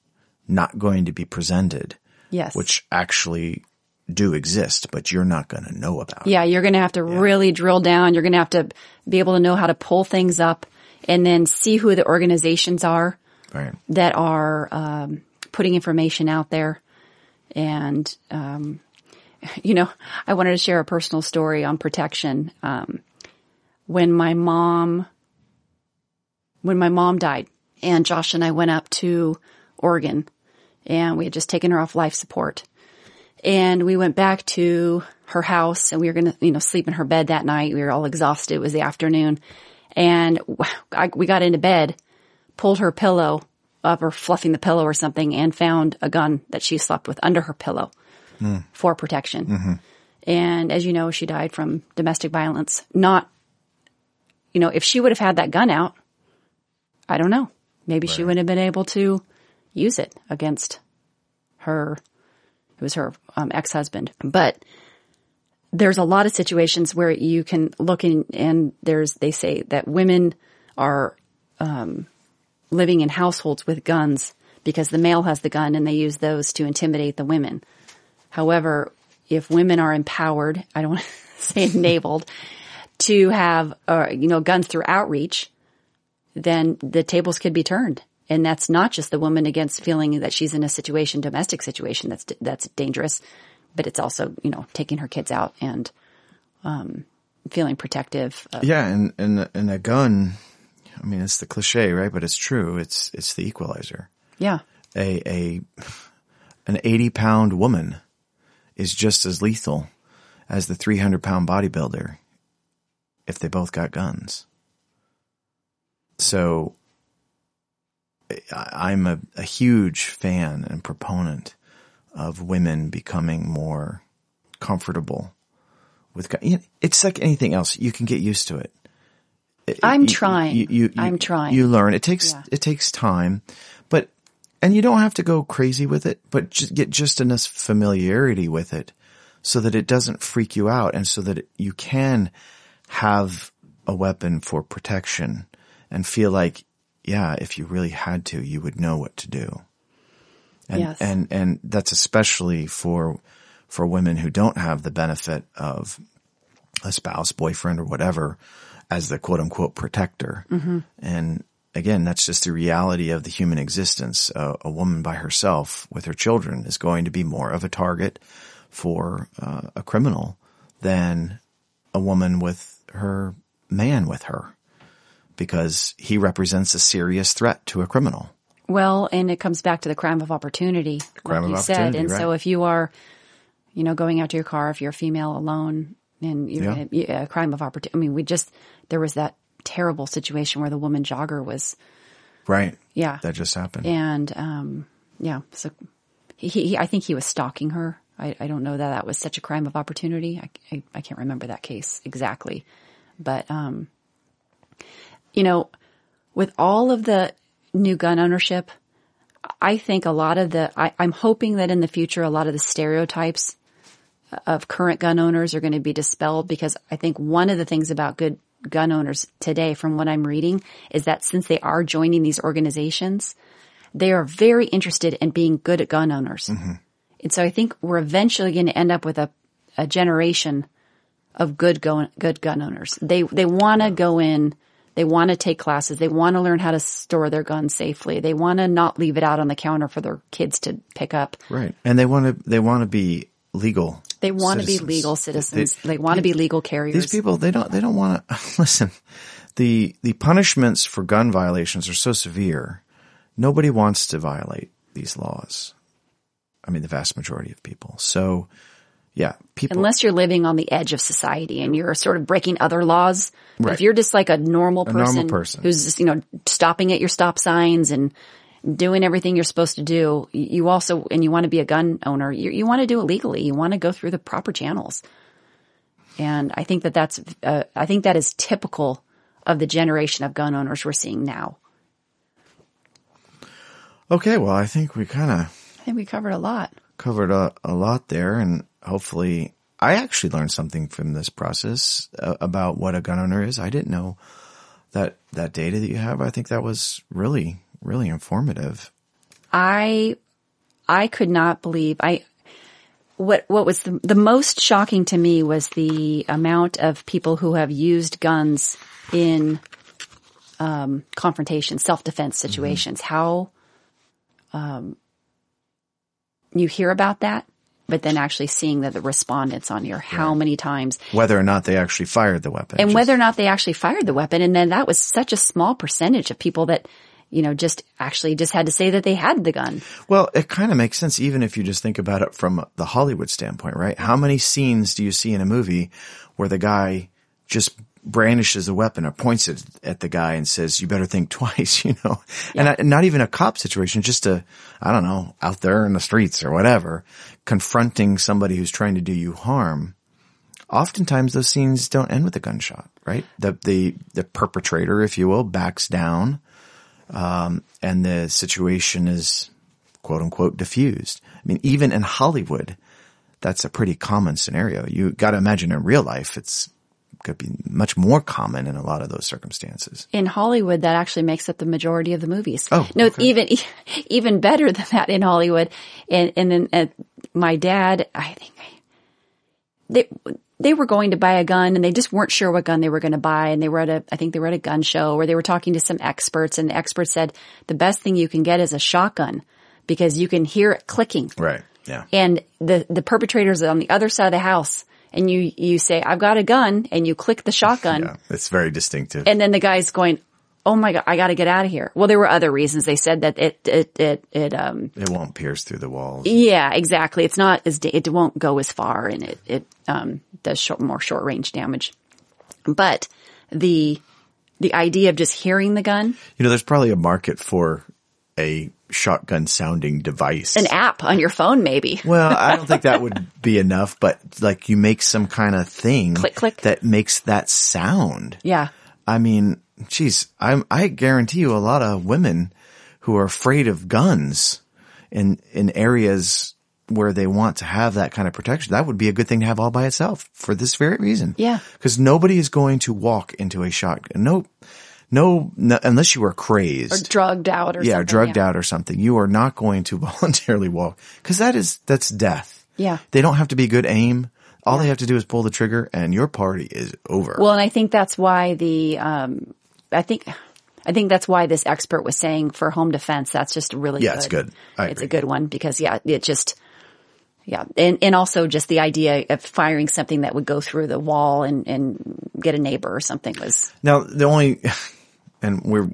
Speaker 1: not going to be presented,
Speaker 2: Yes.
Speaker 1: which actually do exist, but you're not going to know about.
Speaker 2: Yeah, you're going to have to really drill down. You're going to have to be able to know how to pull things up and then see who the organizations are
Speaker 1: Right.
Speaker 2: that are um, putting information out there. And, um, you know, I wanted to share a personal story on protection. Um, when my mom, when my mom died and Josh and I went up to Oregon and we had just taken her off life support and we went back to her house and we were going to, you know, sleep in her bed that night. We were all exhausted. It was the afternoon and I, we got into bed, pulled her pillow up or fluffing the pillow or something and found a gun that she slept with under her pillow for protection. And as you know, she died from domestic violence. Not, you know, if she would have had that gun out, I don't know. Maybe she wouldn't have been able to use it against her it was her um, ex-husband. But there's a lot of situations where you can look in and there's, they say that women are, um, living in households with guns because the male has the gun and they use those to intimidate the women. However, if women are empowered, I don't [LAUGHS] want to say enabled to have, uh, you know, guns through outreach, then the tables could be turned. And that's not just the woman against feeling that she's in a situation, domestic situation that's, that's dangerous, but it's also, you know, taking her kids out and, um, feeling protective. Of,
Speaker 1: Yeah, and and and a gun. I mean, it's the cliche, right? But it's true. It's it's the equalizer.
Speaker 2: yeah.
Speaker 1: A a an eighty pound woman is just as lethal as the three hundred pound bodybuilder if they both got guns. So I- I'm a, a huge fan and proponent of women becoming more comfortable with guns. It's like anything else; you can get used to it.
Speaker 2: I'm
Speaker 1: You-
Speaker 2: trying.
Speaker 1: You, you,
Speaker 2: I'm trying.
Speaker 1: You learn. It takes
Speaker 2: Yeah.
Speaker 1: it takes time, but and you don't have to go crazy with it, but just get just enough familiarity with it so that it doesn't freak you out, and so that it, you can have a weapon for protection and feel like, yeah, if you really had to, you would know what to do. And
Speaker 2: Yes.
Speaker 1: and and that's especially for for women who don't have the benefit of a spouse, boyfriend, or whatever as the quote unquote protector. And again, that's just the reality of the human existence. Uh, a woman by herself with her children is going to be more of a target for uh, a criminal than a woman with her man with her because he represents a serious threat to a criminal.
Speaker 2: Well, and it comes back to the crime of opportunity,
Speaker 1: Crime
Speaker 2: like
Speaker 1: of
Speaker 2: you said. And so if you are, you know, going out to your car, if you're a female alone and you're
Speaker 1: Yeah.
Speaker 2: gonna- yeah, a crime of opportunity. I mean, we just, there was that terrible situation where the woman jogger was,
Speaker 1: Right.
Speaker 2: yeah.
Speaker 1: That just happened.
Speaker 2: and, um, yeah, so he, he, I think he was stalking her. I, I don't know that that was such a crime of opportunity. I, I, I can't remember that case exactly, but, um, you know, with all of the new gun ownership, I think a lot of the, I, I'm hoping that in the future, a lot of the stereotypes of current gun owners are going to be dispelled because I think one of the things about good gun owners today, from what I'm reading, is that since they are joining these organizations, they are very interested in being good at gun owners. Mm-hmm. And so I think we're eventually going to end up with a, a generation of good gun, good gun owners. They, they want to go in, they want to take classes, they want to learn how to store their guns safely. They want to not leave it out on the counter for their kids to pick up.
Speaker 1: Right. And they want to, they want to be legal.
Speaker 2: They want to be legal citizens. They, want to be legal carriers.
Speaker 1: These people, they don't, they don't want to, [LAUGHS] listen, the, the punishments for gun violations are so severe. Nobody wants to violate these laws. I mean, the vast majority of people. So yeah, people,
Speaker 2: Unless you're living on the edge of society and you're sort of breaking other laws.
Speaker 1: Right.
Speaker 2: If you're just like a normal person, a
Speaker 1: normal person.
Speaker 2: who's just, you know, stopping at your stop signs and doing everything you're supposed to do, you also, and you want to be a gun owner, you, you want to do it legally. You want to go through the proper channels. And I think that that's, uh, I think that is typical of the generation of gun owners we're seeing now.
Speaker 1: okay, well, I think we kind of
Speaker 2: I think we covered a lot.
Speaker 1: covered a, a lot there and hopefully I actually learned something from this process uh, about what a gun owner is. I didn't know that, that data that you have. I think that was really, really informative.
Speaker 2: I I could not believe I what what was the, the most shocking to me was the amount of people who have used guns in um, confrontation, self defense situations. How um, you hear about that, but then actually seeing that the respondents on here, how many times,
Speaker 1: Whether or not they actually fired the weapon.
Speaker 2: and
Speaker 1: Just-
Speaker 2: whether or not they actually fired the weapon, and then that was such a small percentage of people that you know just actually just had to say that they had the gun.
Speaker 1: Well, it kind of makes sense even if you just think about it from the Hollywood standpoint, right? How many scenes do you see in a movie where the guy just brandishes a weapon or points it at the guy and says, you better think [LAUGHS] twice, you know? And I, not even a cop situation, just a, I don't know, out there in the streets or whatever, confronting somebody who's trying to do you harm. Oftentimes those scenes don't end with a gunshot, right? The, the, the perpetrator, if you will, backs down and the situation is quote unquote diffused. I mean, even in Hollywood, that's a pretty common scenario. You got to imagine in real life, it's could be much more common in a lot of those circumstances.
Speaker 2: in Hollywood, that actually makes up the majority of the movies.
Speaker 1: Oh,
Speaker 2: no,
Speaker 1: okay.
Speaker 2: even [LAUGHS] even better than that in Hollywood. And and then uh, my dad, I think they they were going to buy a gun and they just weren't sure what gun they were going to buy. And they were at a, I think they were at a gun show where they were talking to some experts, and the experts said the best thing you can get is a shotgun because you can hear it clicking
Speaker 1: Right. Yeah.
Speaker 2: and the the perpetrators are on the other side of the house. And you, you say, I've got a gun and you click the shotgun [LAUGHS]
Speaker 1: Yeah. It's very distinctive.
Speaker 2: and then the guy's going, "Oh my god, I got to get out of here." Well, there were other reasons. They said that it it it it um
Speaker 1: it won't pierce through the walls.
Speaker 2: yeah, exactly. It's not as it won't go as far and it it um does short, more short range damage. But the the idea of just hearing the gun,
Speaker 1: You know, there's probably a market for a shotgun sounding device.
Speaker 2: an app on your phone maybe. [LAUGHS]
Speaker 1: well, I don't think that would be enough, but like you make some kind of thing
Speaker 2: Click, click.
Speaker 1: that makes that sound.
Speaker 2: Yeah.
Speaker 1: I mean, geez, I I guarantee you a lot of women who are afraid of guns in in areas where they want to have that kind of protection. That would be a good thing to have all by itself for this very reason.
Speaker 2: Yeah.
Speaker 1: Because nobody is going to walk into a shotgun. No, no, no unless you are crazed.
Speaker 2: Or drugged out or
Speaker 1: yeah,
Speaker 2: something.
Speaker 1: drugged out or something. You are not going to [LAUGHS] voluntarily walk because that is, that's death.
Speaker 2: Yeah.
Speaker 1: They don't have to be good aim. All they have to do is pull the trigger and your party is over.
Speaker 2: Well, and I think that's why the um I think I think that's why this expert was saying for home defense that's just really
Speaker 1: Yeah,
Speaker 2: good.
Speaker 1: it's good. I
Speaker 2: it's a good one because yeah, it just yeah, and and also just the idea of firing something that would go through the wall and and get a neighbor or something was
Speaker 1: Now, the only, and we're,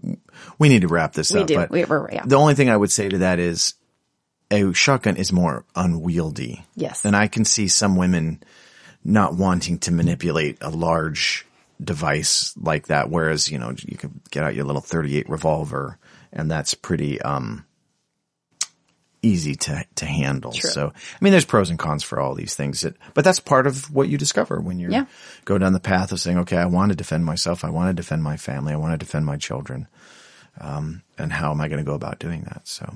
Speaker 1: we need to wrap this
Speaker 2: We
Speaker 1: up,
Speaker 2: do.
Speaker 1: but
Speaker 2: We- we're- yeah.
Speaker 1: the only thing I would say to that is a shotgun is more unwieldy.
Speaker 2: Yes.
Speaker 1: And I can see some women not wanting to manipulate a large device like that, whereas, you know, you can get out your little 38 revolver and that's pretty, um, easy to, to handle.
Speaker 2: True.
Speaker 1: So, I mean, there's pros and cons for all these things that, but that's part of what you discover when you
Speaker 2: Yeah.
Speaker 1: go down the path of saying, okay, I want to defend myself. I want to defend my family. I want to defend my children. Um, and how am I going to go about doing that? So,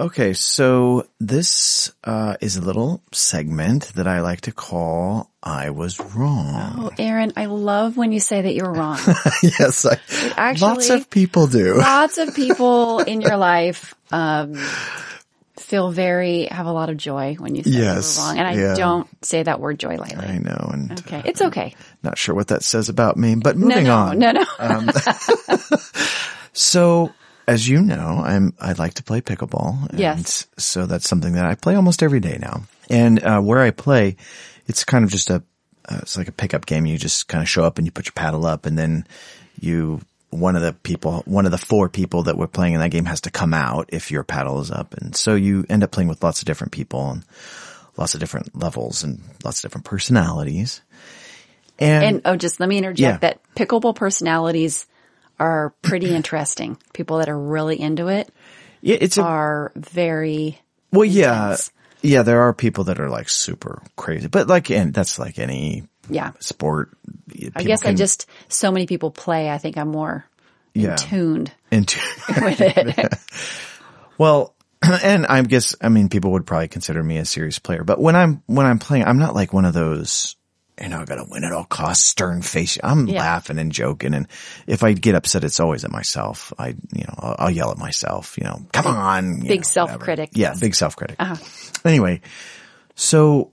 Speaker 1: okay. So this, uh, is a little segment that I like to call I was wrong.
Speaker 2: Oh, Aaron, I love when you say that you're wrong. [LAUGHS]
Speaker 1: yes. I,
Speaker 2: Actually-
Speaker 1: lots of people do.
Speaker 2: Lots of [LAUGHS] people in your life um, feel very have a lot of joy when you say
Speaker 1: Yes,
Speaker 2: you're wrong, and I
Speaker 1: yeah.
Speaker 2: don't say that word joy lightly.
Speaker 1: I know. And
Speaker 2: Okay, it's okay.
Speaker 1: not sure what that says about me, but
Speaker 2: No,
Speaker 1: moving
Speaker 2: no,
Speaker 1: on.
Speaker 2: no, no. [LAUGHS]
Speaker 1: So as you know, I'm I like to play pickleball. And
Speaker 2: Yes.
Speaker 1: So that's something that I play almost every day now. And uh, where I play, it's kind of just a uh, it's like a pickup game. You just kind of show up and you put your paddle up, and then you one of the people, one of the four people that were playing in that game has to come out if your paddle is up, and so you end up playing with lots of different people and lots of different levels and lots of different personalities. And,
Speaker 2: And oh, just let me interject
Speaker 1: Yeah.
Speaker 2: that pickleball personalities are pretty interesting. People that are really into it
Speaker 1: yeah, it's a
Speaker 2: are very
Speaker 1: Well, yeah,
Speaker 2: intense.
Speaker 1: yeah. There are people that are like super crazy, but like, and that's like any
Speaker 2: yeah.
Speaker 1: sport.
Speaker 2: I guess I just so many people play. I think I'm more
Speaker 1: Yeah.
Speaker 2: tuned
Speaker 1: into. [LAUGHS] [LAUGHS]
Speaker 2: with it.
Speaker 1: well, [CLEARS THROAT] and I guess I mean people would probably consider me a serious player, but when I'm when I'm playing, I'm not like one of those. You know, I gotta win at all costs, stern face. I'm
Speaker 2: Yeah.
Speaker 1: laughing and joking, and if I get upset, it's always at myself. I, you know, I'll, I'll yell at myself. You know, come on,
Speaker 2: Big
Speaker 1: know,
Speaker 2: self-critic,
Speaker 1: whatever. Yeah, big self critic. Anyway, so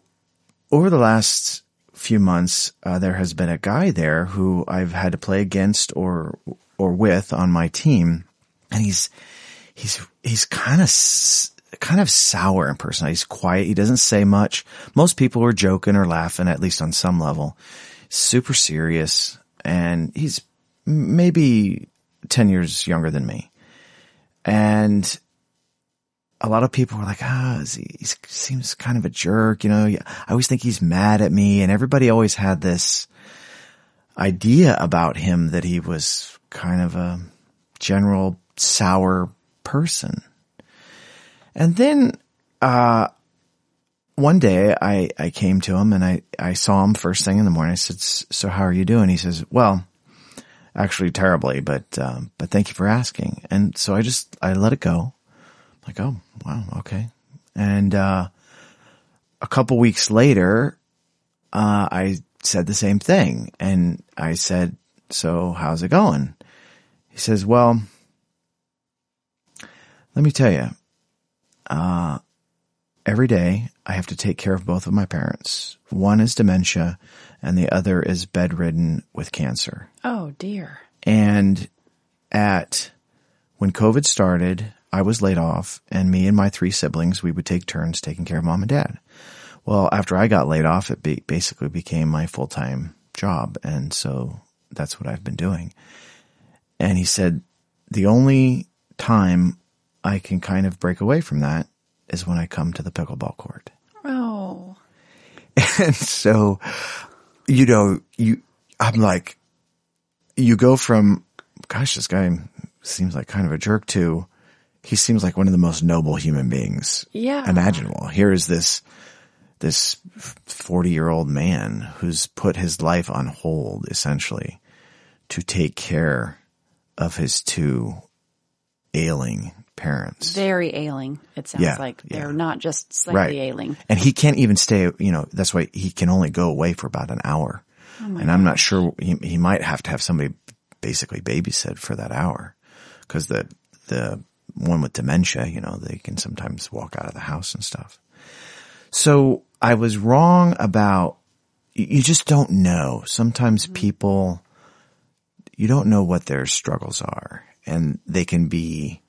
Speaker 1: over the last few months, uh, there has been a guy there who I've had to play against or or with on my team, and he's he's he's kind of kind of sour in person. He's quiet. He doesn't say much. Most people are joking or laughing, at least on some level. Super serious, and he's maybe ten years younger than me, and a lot of people were like, ah, is he, he seems kind of a jerk, you know. I always think he's mad at me, and everybody always had this idea about him that he was kind of a general sour person. And then, uh, one day I, I came to him and I, I saw him first thing in the morning. I said, so how are you doing? He says, well, actually terribly, but, um, but thank you for asking. And so I just, I let it go. Like, oh, wow. Okay. And, uh, a couple weeks later, uh, I said the same thing and I said, so how's it going? He says, well, let me tell you, uh, every day I have to take care of both of my parents. One is dementia and the other is bedridden with cancer.
Speaker 2: oh dear.
Speaker 1: And at when COVID started, I was laid off and me and my three siblings, we would take turns taking care of mom and dad. Well, after I got laid off, it be, basically became my full-time job. And so that's what I've been doing. And he said, the only time I can kind of break away from that is when I come to the pickleball court.
Speaker 2: Oh, [LAUGHS]
Speaker 1: And so, you know, you, I'm like, you go from, gosh, this guy seems like kind of a jerk to, he seems like one of the most noble human beings
Speaker 2: Yeah.
Speaker 1: imaginable. Here is this, this 40 year old man who's put his life on hold essentially to take care of his two ailing parents.
Speaker 2: very ailing. It sounds
Speaker 1: Yeah,
Speaker 2: like they're
Speaker 1: yeah.
Speaker 2: not just slightly ailing.
Speaker 1: And he can't even stay, you know, that's why he can only go away for about an hour. Oh and I'm not sure he, he might have to have somebody basically babysit for that hour because the, the one with dementia, you know, they can sometimes walk out of the house and stuff. So I was wrong about, you you just don't know. Sometimes mm-hmm. people, you don't know what their struggles are and they can be,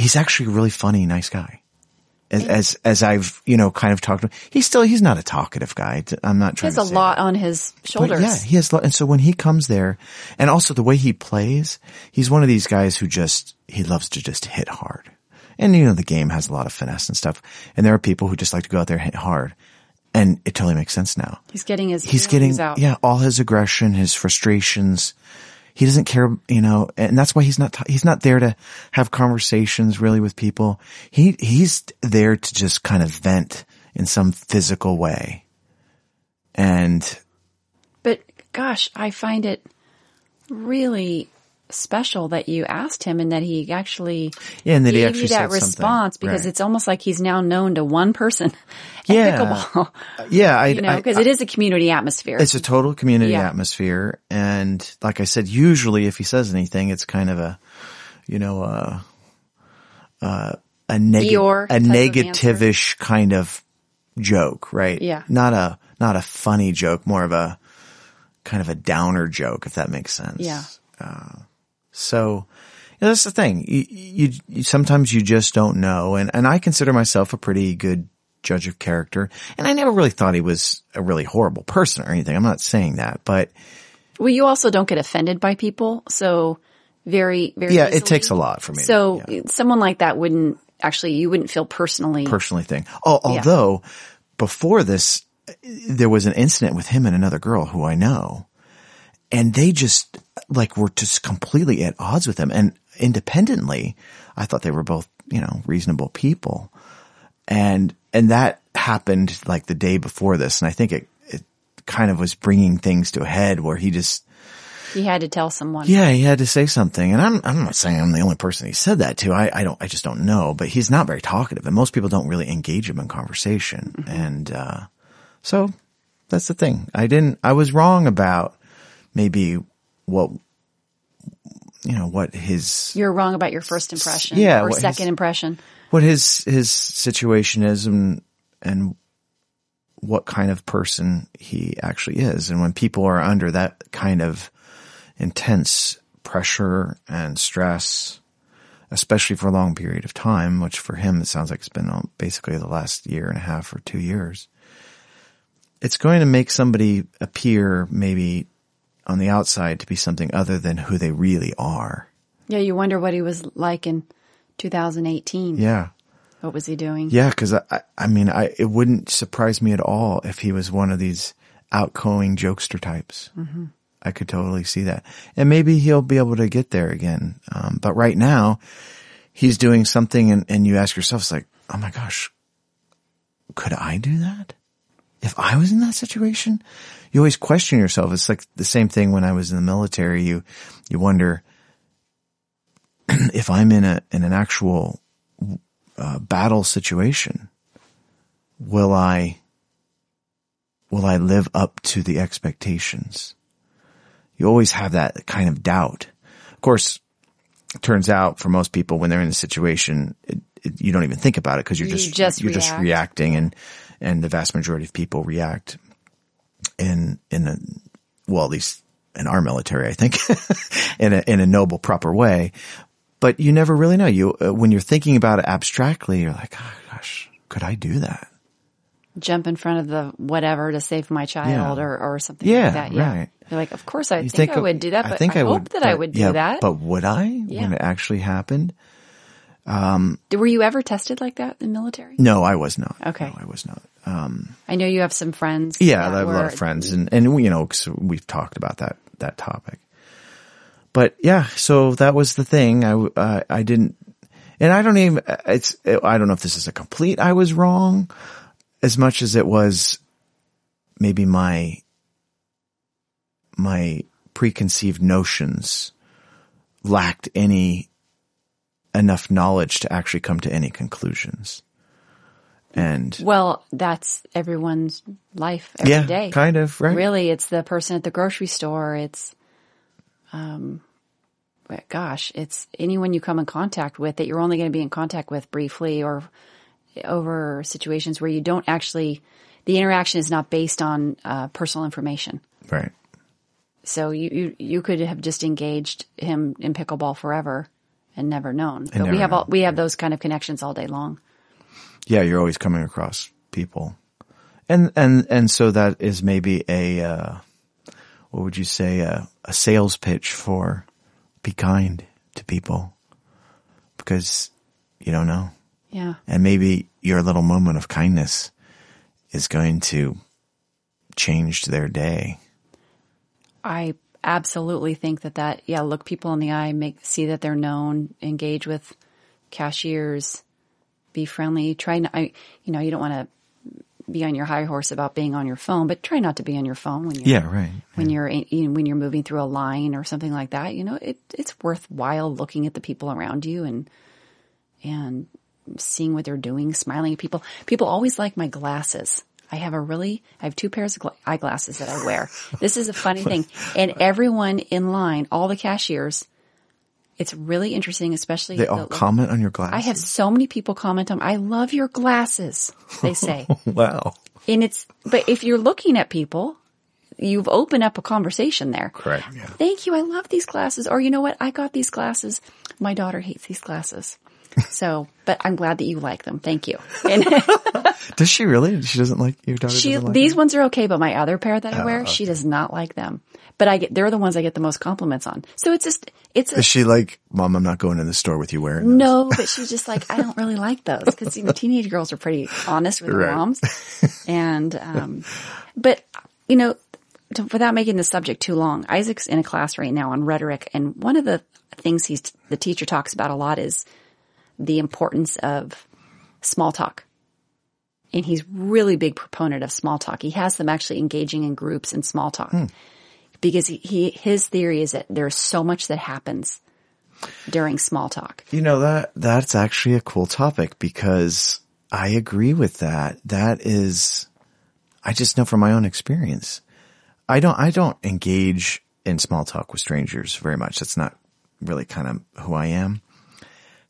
Speaker 1: he's actually a really funny, nice guy. As, as, as I've, you know, kind of talked to him, he's still, he's not a talkative guy. I'm not trying.
Speaker 2: He
Speaker 1: has
Speaker 2: a lot
Speaker 1: that.
Speaker 2: on his
Speaker 1: But
Speaker 2: shoulders.
Speaker 1: yeah, he has, lo- and so when he comes there, and also the way he plays, he's one of these guys who just, he loves to just hit hard. And you know, the game has a lot of finesse and stuff. And there are people who just like to go out there and hit hard. And it totally makes sense now.
Speaker 2: He's getting his
Speaker 1: He's getting,
Speaker 2: out.
Speaker 1: yeah, all his aggression, his frustrations. He doesn't care, you know, and that's why he's not, he's not there to have conversations really with people. He, he's there to just kind of vent in some physical way. And
Speaker 2: But gosh, I find it really special that you asked him and that he actually
Speaker 1: Yeah, and that he
Speaker 2: gave
Speaker 1: actually
Speaker 2: you that
Speaker 1: said something.
Speaker 2: response because
Speaker 1: Right.
Speaker 2: it's almost like he's now known to one person [LAUGHS]
Speaker 1: Yeah.
Speaker 2: pickleball. [LAUGHS]
Speaker 1: yeah, I, [LAUGHS]
Speaker 2: you know, because it is a community atmosphere.
Speaker 1: It's a total community
Speaker 2: Yeah.
Speaker 1: atmosphere. And like I said, usually if he says anything, it's kind of a, you know, uh, uh, a negative, a
Speaker 2: type of
Speaker 1: kind of joke, right?
Speaker 2: Yeah.
Speaker 1: Not a, not a funny joke, more of a kind of a downer joke, if that makes sense.
Speaker 2: Yeah.
Speaker 1: So Yeah, that's the thing. You, you, you sometimes you just don't know, and and I consider myself a pretty good judge of character, and I never really thought he was a really horrible person or anything. I'm not saying that, but
Speaker 2: Well, you also don't get offended by people, so very, very.
Speaker 1: yeah,
Speaker 2: easily.
Speaker 1: it takes a lot for me.
Speaker 2: So
Speaker 1: yeah,
Speaker 2: someone like that wouldn't actually, you wouldn't feel personally.
Speaker 1: personally thing. Oh, although before this, there was an incident with him and another girl who I know, and they just like were just completely at odds with him. And independently, I thought they were both you know reasonable people, and and that happened like the day before this, and I think it it kind of was bringing things to a head where he just
Speaker 2: he had to tell someone.
Speaker 1: yeah, he had to say something. And I'm, I'm not saying I'm the only person he said that to. I, I don't, I just don't know, but he's not very talkative and most people don't really engage him in conversation. And, uh, so that's the thing. I didn't, I was wrong about maybe what, you know, what his,
Speaker 2: You're wrong about your first impression.
Speaker 1: Yeah,
Speaker 2: Or
Speaker 1: what his-
Speaker 2: second impression.
Speaker 1: what his, his situation is and, and what kind of person he actually is. And when people are under that kind of intense pressure and stress, especially for a long period of time, which for him, it sounds like it's been uh, basically the last year and a half or two years. It's going to make somebody appear maybe on the outside to be something other than who they really are.
Speaker 2: Yeah, you wonder what he was like in 2018.
Speaker 1: Yeah.
Speaker 2: What was he doing?
Speaker 1: Yeah, because I, I- I mean, I it wouldn't surprise me at all if he was one of these outgoing jokester types. Mm-hmm. I could totally see that, and maybe he'll be able to get there again. Um, but right now, he's doing something, and, and you ask yourself, it's like, oh my gosh, could I do that? If I was in that situation, you always question yourself. It's like the same thing when I was in the military. You you wonder [CLEARS THROAT] if I'm in a in an actual uh, battle situation, will I will I live up to the expectations? You always have that kind of doubt. Of course, it turns out for most people when they're in a situation, it, it, you don't even think about it because you're
Speaker 2: You
Speaker 1: just,
Speaker 2: just
Speaker 1: you're just reacting, and and the vast majority of people react in in a well, at least in our military, I think, [LAUGHS] in a in a noble, proper way. But you never really know. You uh, when you're thinking about it abstractly, you're like, oh, gosh, could I do that?
Speaker 2: Jump in front of the whatever to save my child
Speaker 1: Yeah.
Speaker 2: or, or something
Speaker 1: Yeah,
Speaker 2: like that. Yeah.
Speaker 1: right.
Speaker 2: You're like, of course I
Speaker 1: You
Speaker 2: think, I would do that, but I, hope that I would do
Speaker 1: yeah,
Speaker 2: that.
Speaker 1: But would I when it actually happened?
Speaker 2: Um, Were you ever tested like that in the military?
Speaker 1: No, I was not.
Speaker 2: Okay.
Speaker 1: no, I was not.
Speaker 2: I know you have some friends.
Speaker 1: Yeah, I have a lot of friends, and and you know, 'cause we've talked about that that topic. But yeah, so that was the thing. I uh, I didn't, and I don't even. It's I don't know if this is a complete. I was wrong, as much as it was maybe my my preconceived notions lacked any enough knowledge to actually come to any conclusions. And
Speaker 2: Well, that's everyone's life every
Speaker 1: yeah,
Speaker 2: day.
Speaker 1: kind of right.
Speaker 2: Really, it's the person at the grocery store. It's, um, gosh, it's anyone you come in contact with that you're only going to be in contact with briefly or over situations where you don't actually, the interaction is not based on uh, personal information.
Speaker 1: Right.
Speaker 2: So you, you you could have just engaged him in pickleball forever and never known. But
Speaker 1: never
Speaker 2: we have all, we have those kind of connections all day long.
Speaker 1: Yeah, you're always coming across people. And, and, and so that is maybe a, uh, what would you say, a, a sales pitch for be kind to people because you don't know.
Speaker 2: Yeah.
Speaker 1: And maybe your little moment of kindness is going to change their day.
Speaker 2: I absolutely think that that, yeah, look people in the eye, make, see that they're known, engage with cashiers, be friendly, try not, I, you know, you don't want to be on your high horse about being on your phone, but try not to be on your phone when you're,
Speaker 1: Yeah, right.
Speaker 2: when you're, you know, when you're moving through a line or something like that. You know, it, it's worthwhile looking at the people around you and, and seeing what they're doing, smiling at people. People always like my glasses. I have a really, I have two pairs of gla- eyeglasses that I wear. This is a funny thing. [LAUGHS] And everyone in line, all the cashiers, it's really interesting, especially
Speaker 1: They all
Speaker 2: the-
Speaker 1: comment on your glasses.
Speaker 2: I have so many people comment on, I love your glasses, they say. [LAUGHS]
Speaker 1: wow.
Speaker 2: and it's, but if you're looking at people, you've opened up a conversation there.
Speaker 1: Correct. Yeah.
Speaker 2: Thank you. I love these glasses. Or you know what? I got these glasses. My daughter hates these classes. So, but I'm glad that you like them. Thank you. [LAUGHS] And
Speaker 1: Does she really? She doesn't like your daughter.
Speaker 2: she,
Speaker 1: like
Speaker 2: these
Speaker 1: them?
Speaker 2: ones are okay, but my other pair that I
Speaker 1: Oh,
Speaker 2: wear, she does not like them. But I get, they're the ones I get the most compliments on. So it's just, it's a,
Speaker 1: Is she like, Mom? I'm not going to the store with you wearing. Those.
Speaker 2: no, but she's just like, I don't really like those because you know, teenage girls are pretty honest with their
Speaker 1: Right.
Speaker 2: moms. [LAUGHS] And, um, but you know, to, without making the subject too long, Isaac's in a class right now on rhetoric. And one of the things he's, the teacher talks about a lot is the importance of small talk. And he's really big proponent of small talk. He has them actually engaging in groups in small talk hmm. because he, he, his theory is that there's so much that happens during small talk.
Speaker 1: You know that that's actually a cool topic because I agree with that. That is, I just know from my own experience. I don't, I don't engage in small talk with strangers very much. That's not really kind of who I am.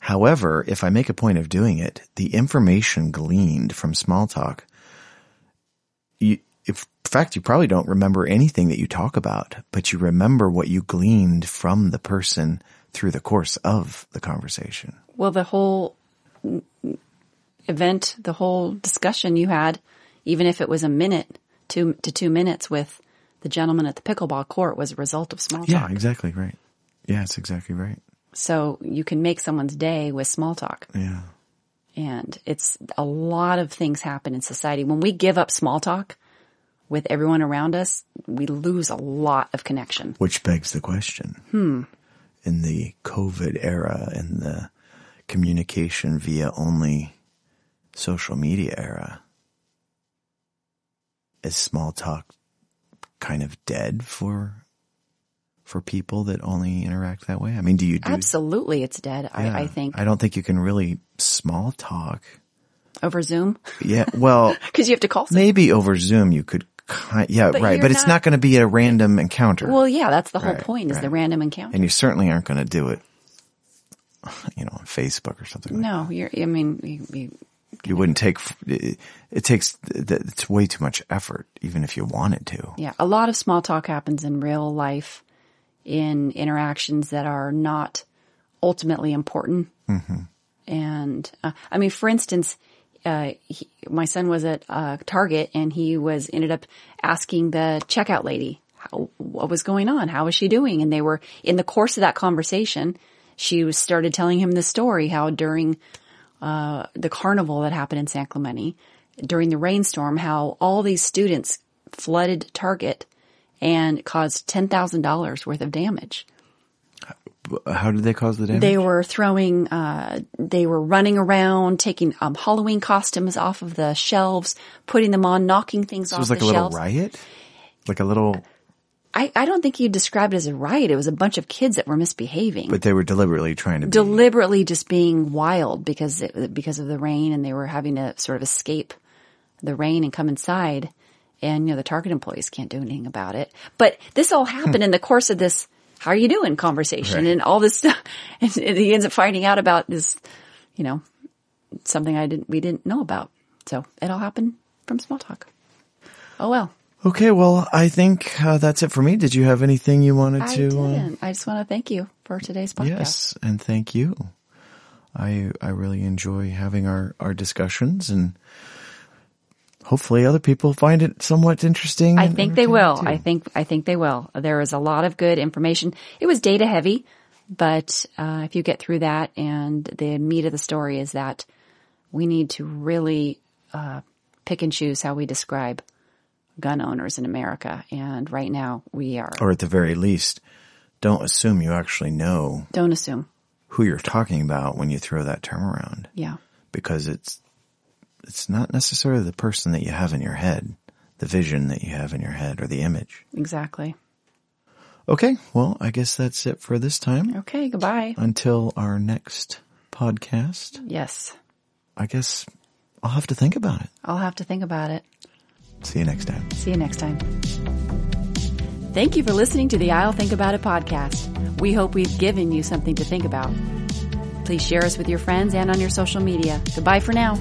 Speaker 1: However, if I make a point of doing it, the information gleaned from small talk, you, if, in fact, you probably don't remember anything that you talk about, but you remember what you gleaned from the person through the course of the conversation.
Speaker 2: Well, the whole event, the whole discussion you had, even if it was a minute two to two minutes with the gentleman at the pickleball court was a result of small talk.
Speaker 1: Yeah, exactly right. Yeah, it's exactly right.
Speaker 2: So you can make someone's day with small talk.
Speaker 1: Yeah.
Speaker 2: And it's a lot of things happen in society. When we give up small talk with everyone around us, we lose a lot of connection.
Speaker 1: Which begs the question. Hmm. In the COVID era and the communication via only social media era, is small talk kind of dead for for people that only interact that way? I mean, do you do
Speaker 2: Absolutely, it's dead.
Speaker 1: Yeah.
Speaker 2: I, I think
Speaker 1: I don't think you can really small talk.
Speaker 2: over Zoom
Speaker 1: Yeah, well, [LAUGHS]
Speaker 2: because you have to call. Someone.
Speaker 1: maybe over Zoom you could yeah,
Speaker 2: But
Speaker 1: right, but it's
Speaker 2: not-
Speaker 1: going to be a random encounter.
Speaker 2: Well, yeah, that's the whole
Speaker 1: Right,
Speaker 2: point is the random encounter.
Speaker 1: and you certainly aren't going to do it you know on facebook or something like
Speaker 2: No, you're. I mean, you, you,
Speaker 1: you wouldn't take it, it takes it's way too much effort even if you wanted to
Speaker 2: yeah. A lot of small talk happens in real life, in interactions that are not ultimately important. And uh, I mean, for instance, uh, he, my son was at uh, Target and he was ended up asking the checkout lady how, what was going on, how was she doing, and they were in the course of that conversation. She was started telling him the story how during uh, the carnival that happened in San Clemente during the rainstorm, how all these students flooded Target and caused ten thousand dollars worth of damage.
Speaker 1: how did they cause the damage
Speaker 2: They were throwing, uh, they were running around, taking um, Halloween costumes off of the shelves, putting them on, knocking things off.
Speaker 1: it was like
Speaker 2: the
Speaker 1: a little riot like a little
Speaker 2: I, I don't think you described it as a riot. It was a bunch of kids that were misbehaving.
Speaker 1: but they were deliberately trying to be
Speaker 2: deliberately just being wild because it, because of the rain and they were having to sort of escape the rain and come inside. And you know the Target employees can't do anything about it. But this all happened in the course of this "How are you doing?" conversation
Speaker 1: Right.
Speaker 2: and all this stuff. [LAUGHS] And, he ends up finding out about this, you know, something I didn't we didn't know about. So it all happened from small talk. Oh well,
Speaker 1: okay well i think uh, that's it for me did you have anything you wanted
Speaker 2: I
Speaker 1: to uh,
Speaker 2: didn't. I just want to thank you for today's podcast.
Speaker 1: Yes, and thank you. I I really enjoy having our our discussions, and hopefully other people find it somewhat interesting.
Speaker 2: I think they will.
Speaker 1: too.
Speaker 2: I think I think they will. There is a lot of good information. It was data heavy, but uh, if you get through that, and the meat of the story is that we need to really uh, pick and choose how we describe gun owners in America. And right now, we are.
Speaker 1: or at the very least, don't assume you actually know
Speaker 2: Don't assume.
Speaker 1: who you're talking about when you throw that term around,
Speaker 2: Yeah.
Speaker 1: because it's it's not necessarily the person that you have in your head, the vision that you have in your head, or the image.
Speaker 2: Exactly.
Speaker 1: Okay, well, I guess that's it for this time.
Speaker 2: Okay. Goodbye.
Speaker 1: Until our next podcast,
Speaker 2: Yes.
Speaker 1: I guess I'll have to think about it.
Speaker 2: I'll have to think about it.
Speaker 1: See you next time.
Speaker 2: See you next time. Thank you for listening to the I'll Think About It podcast. We hope we've given you something to think about. Please share us with your friends and on your social media. Goodbye for now.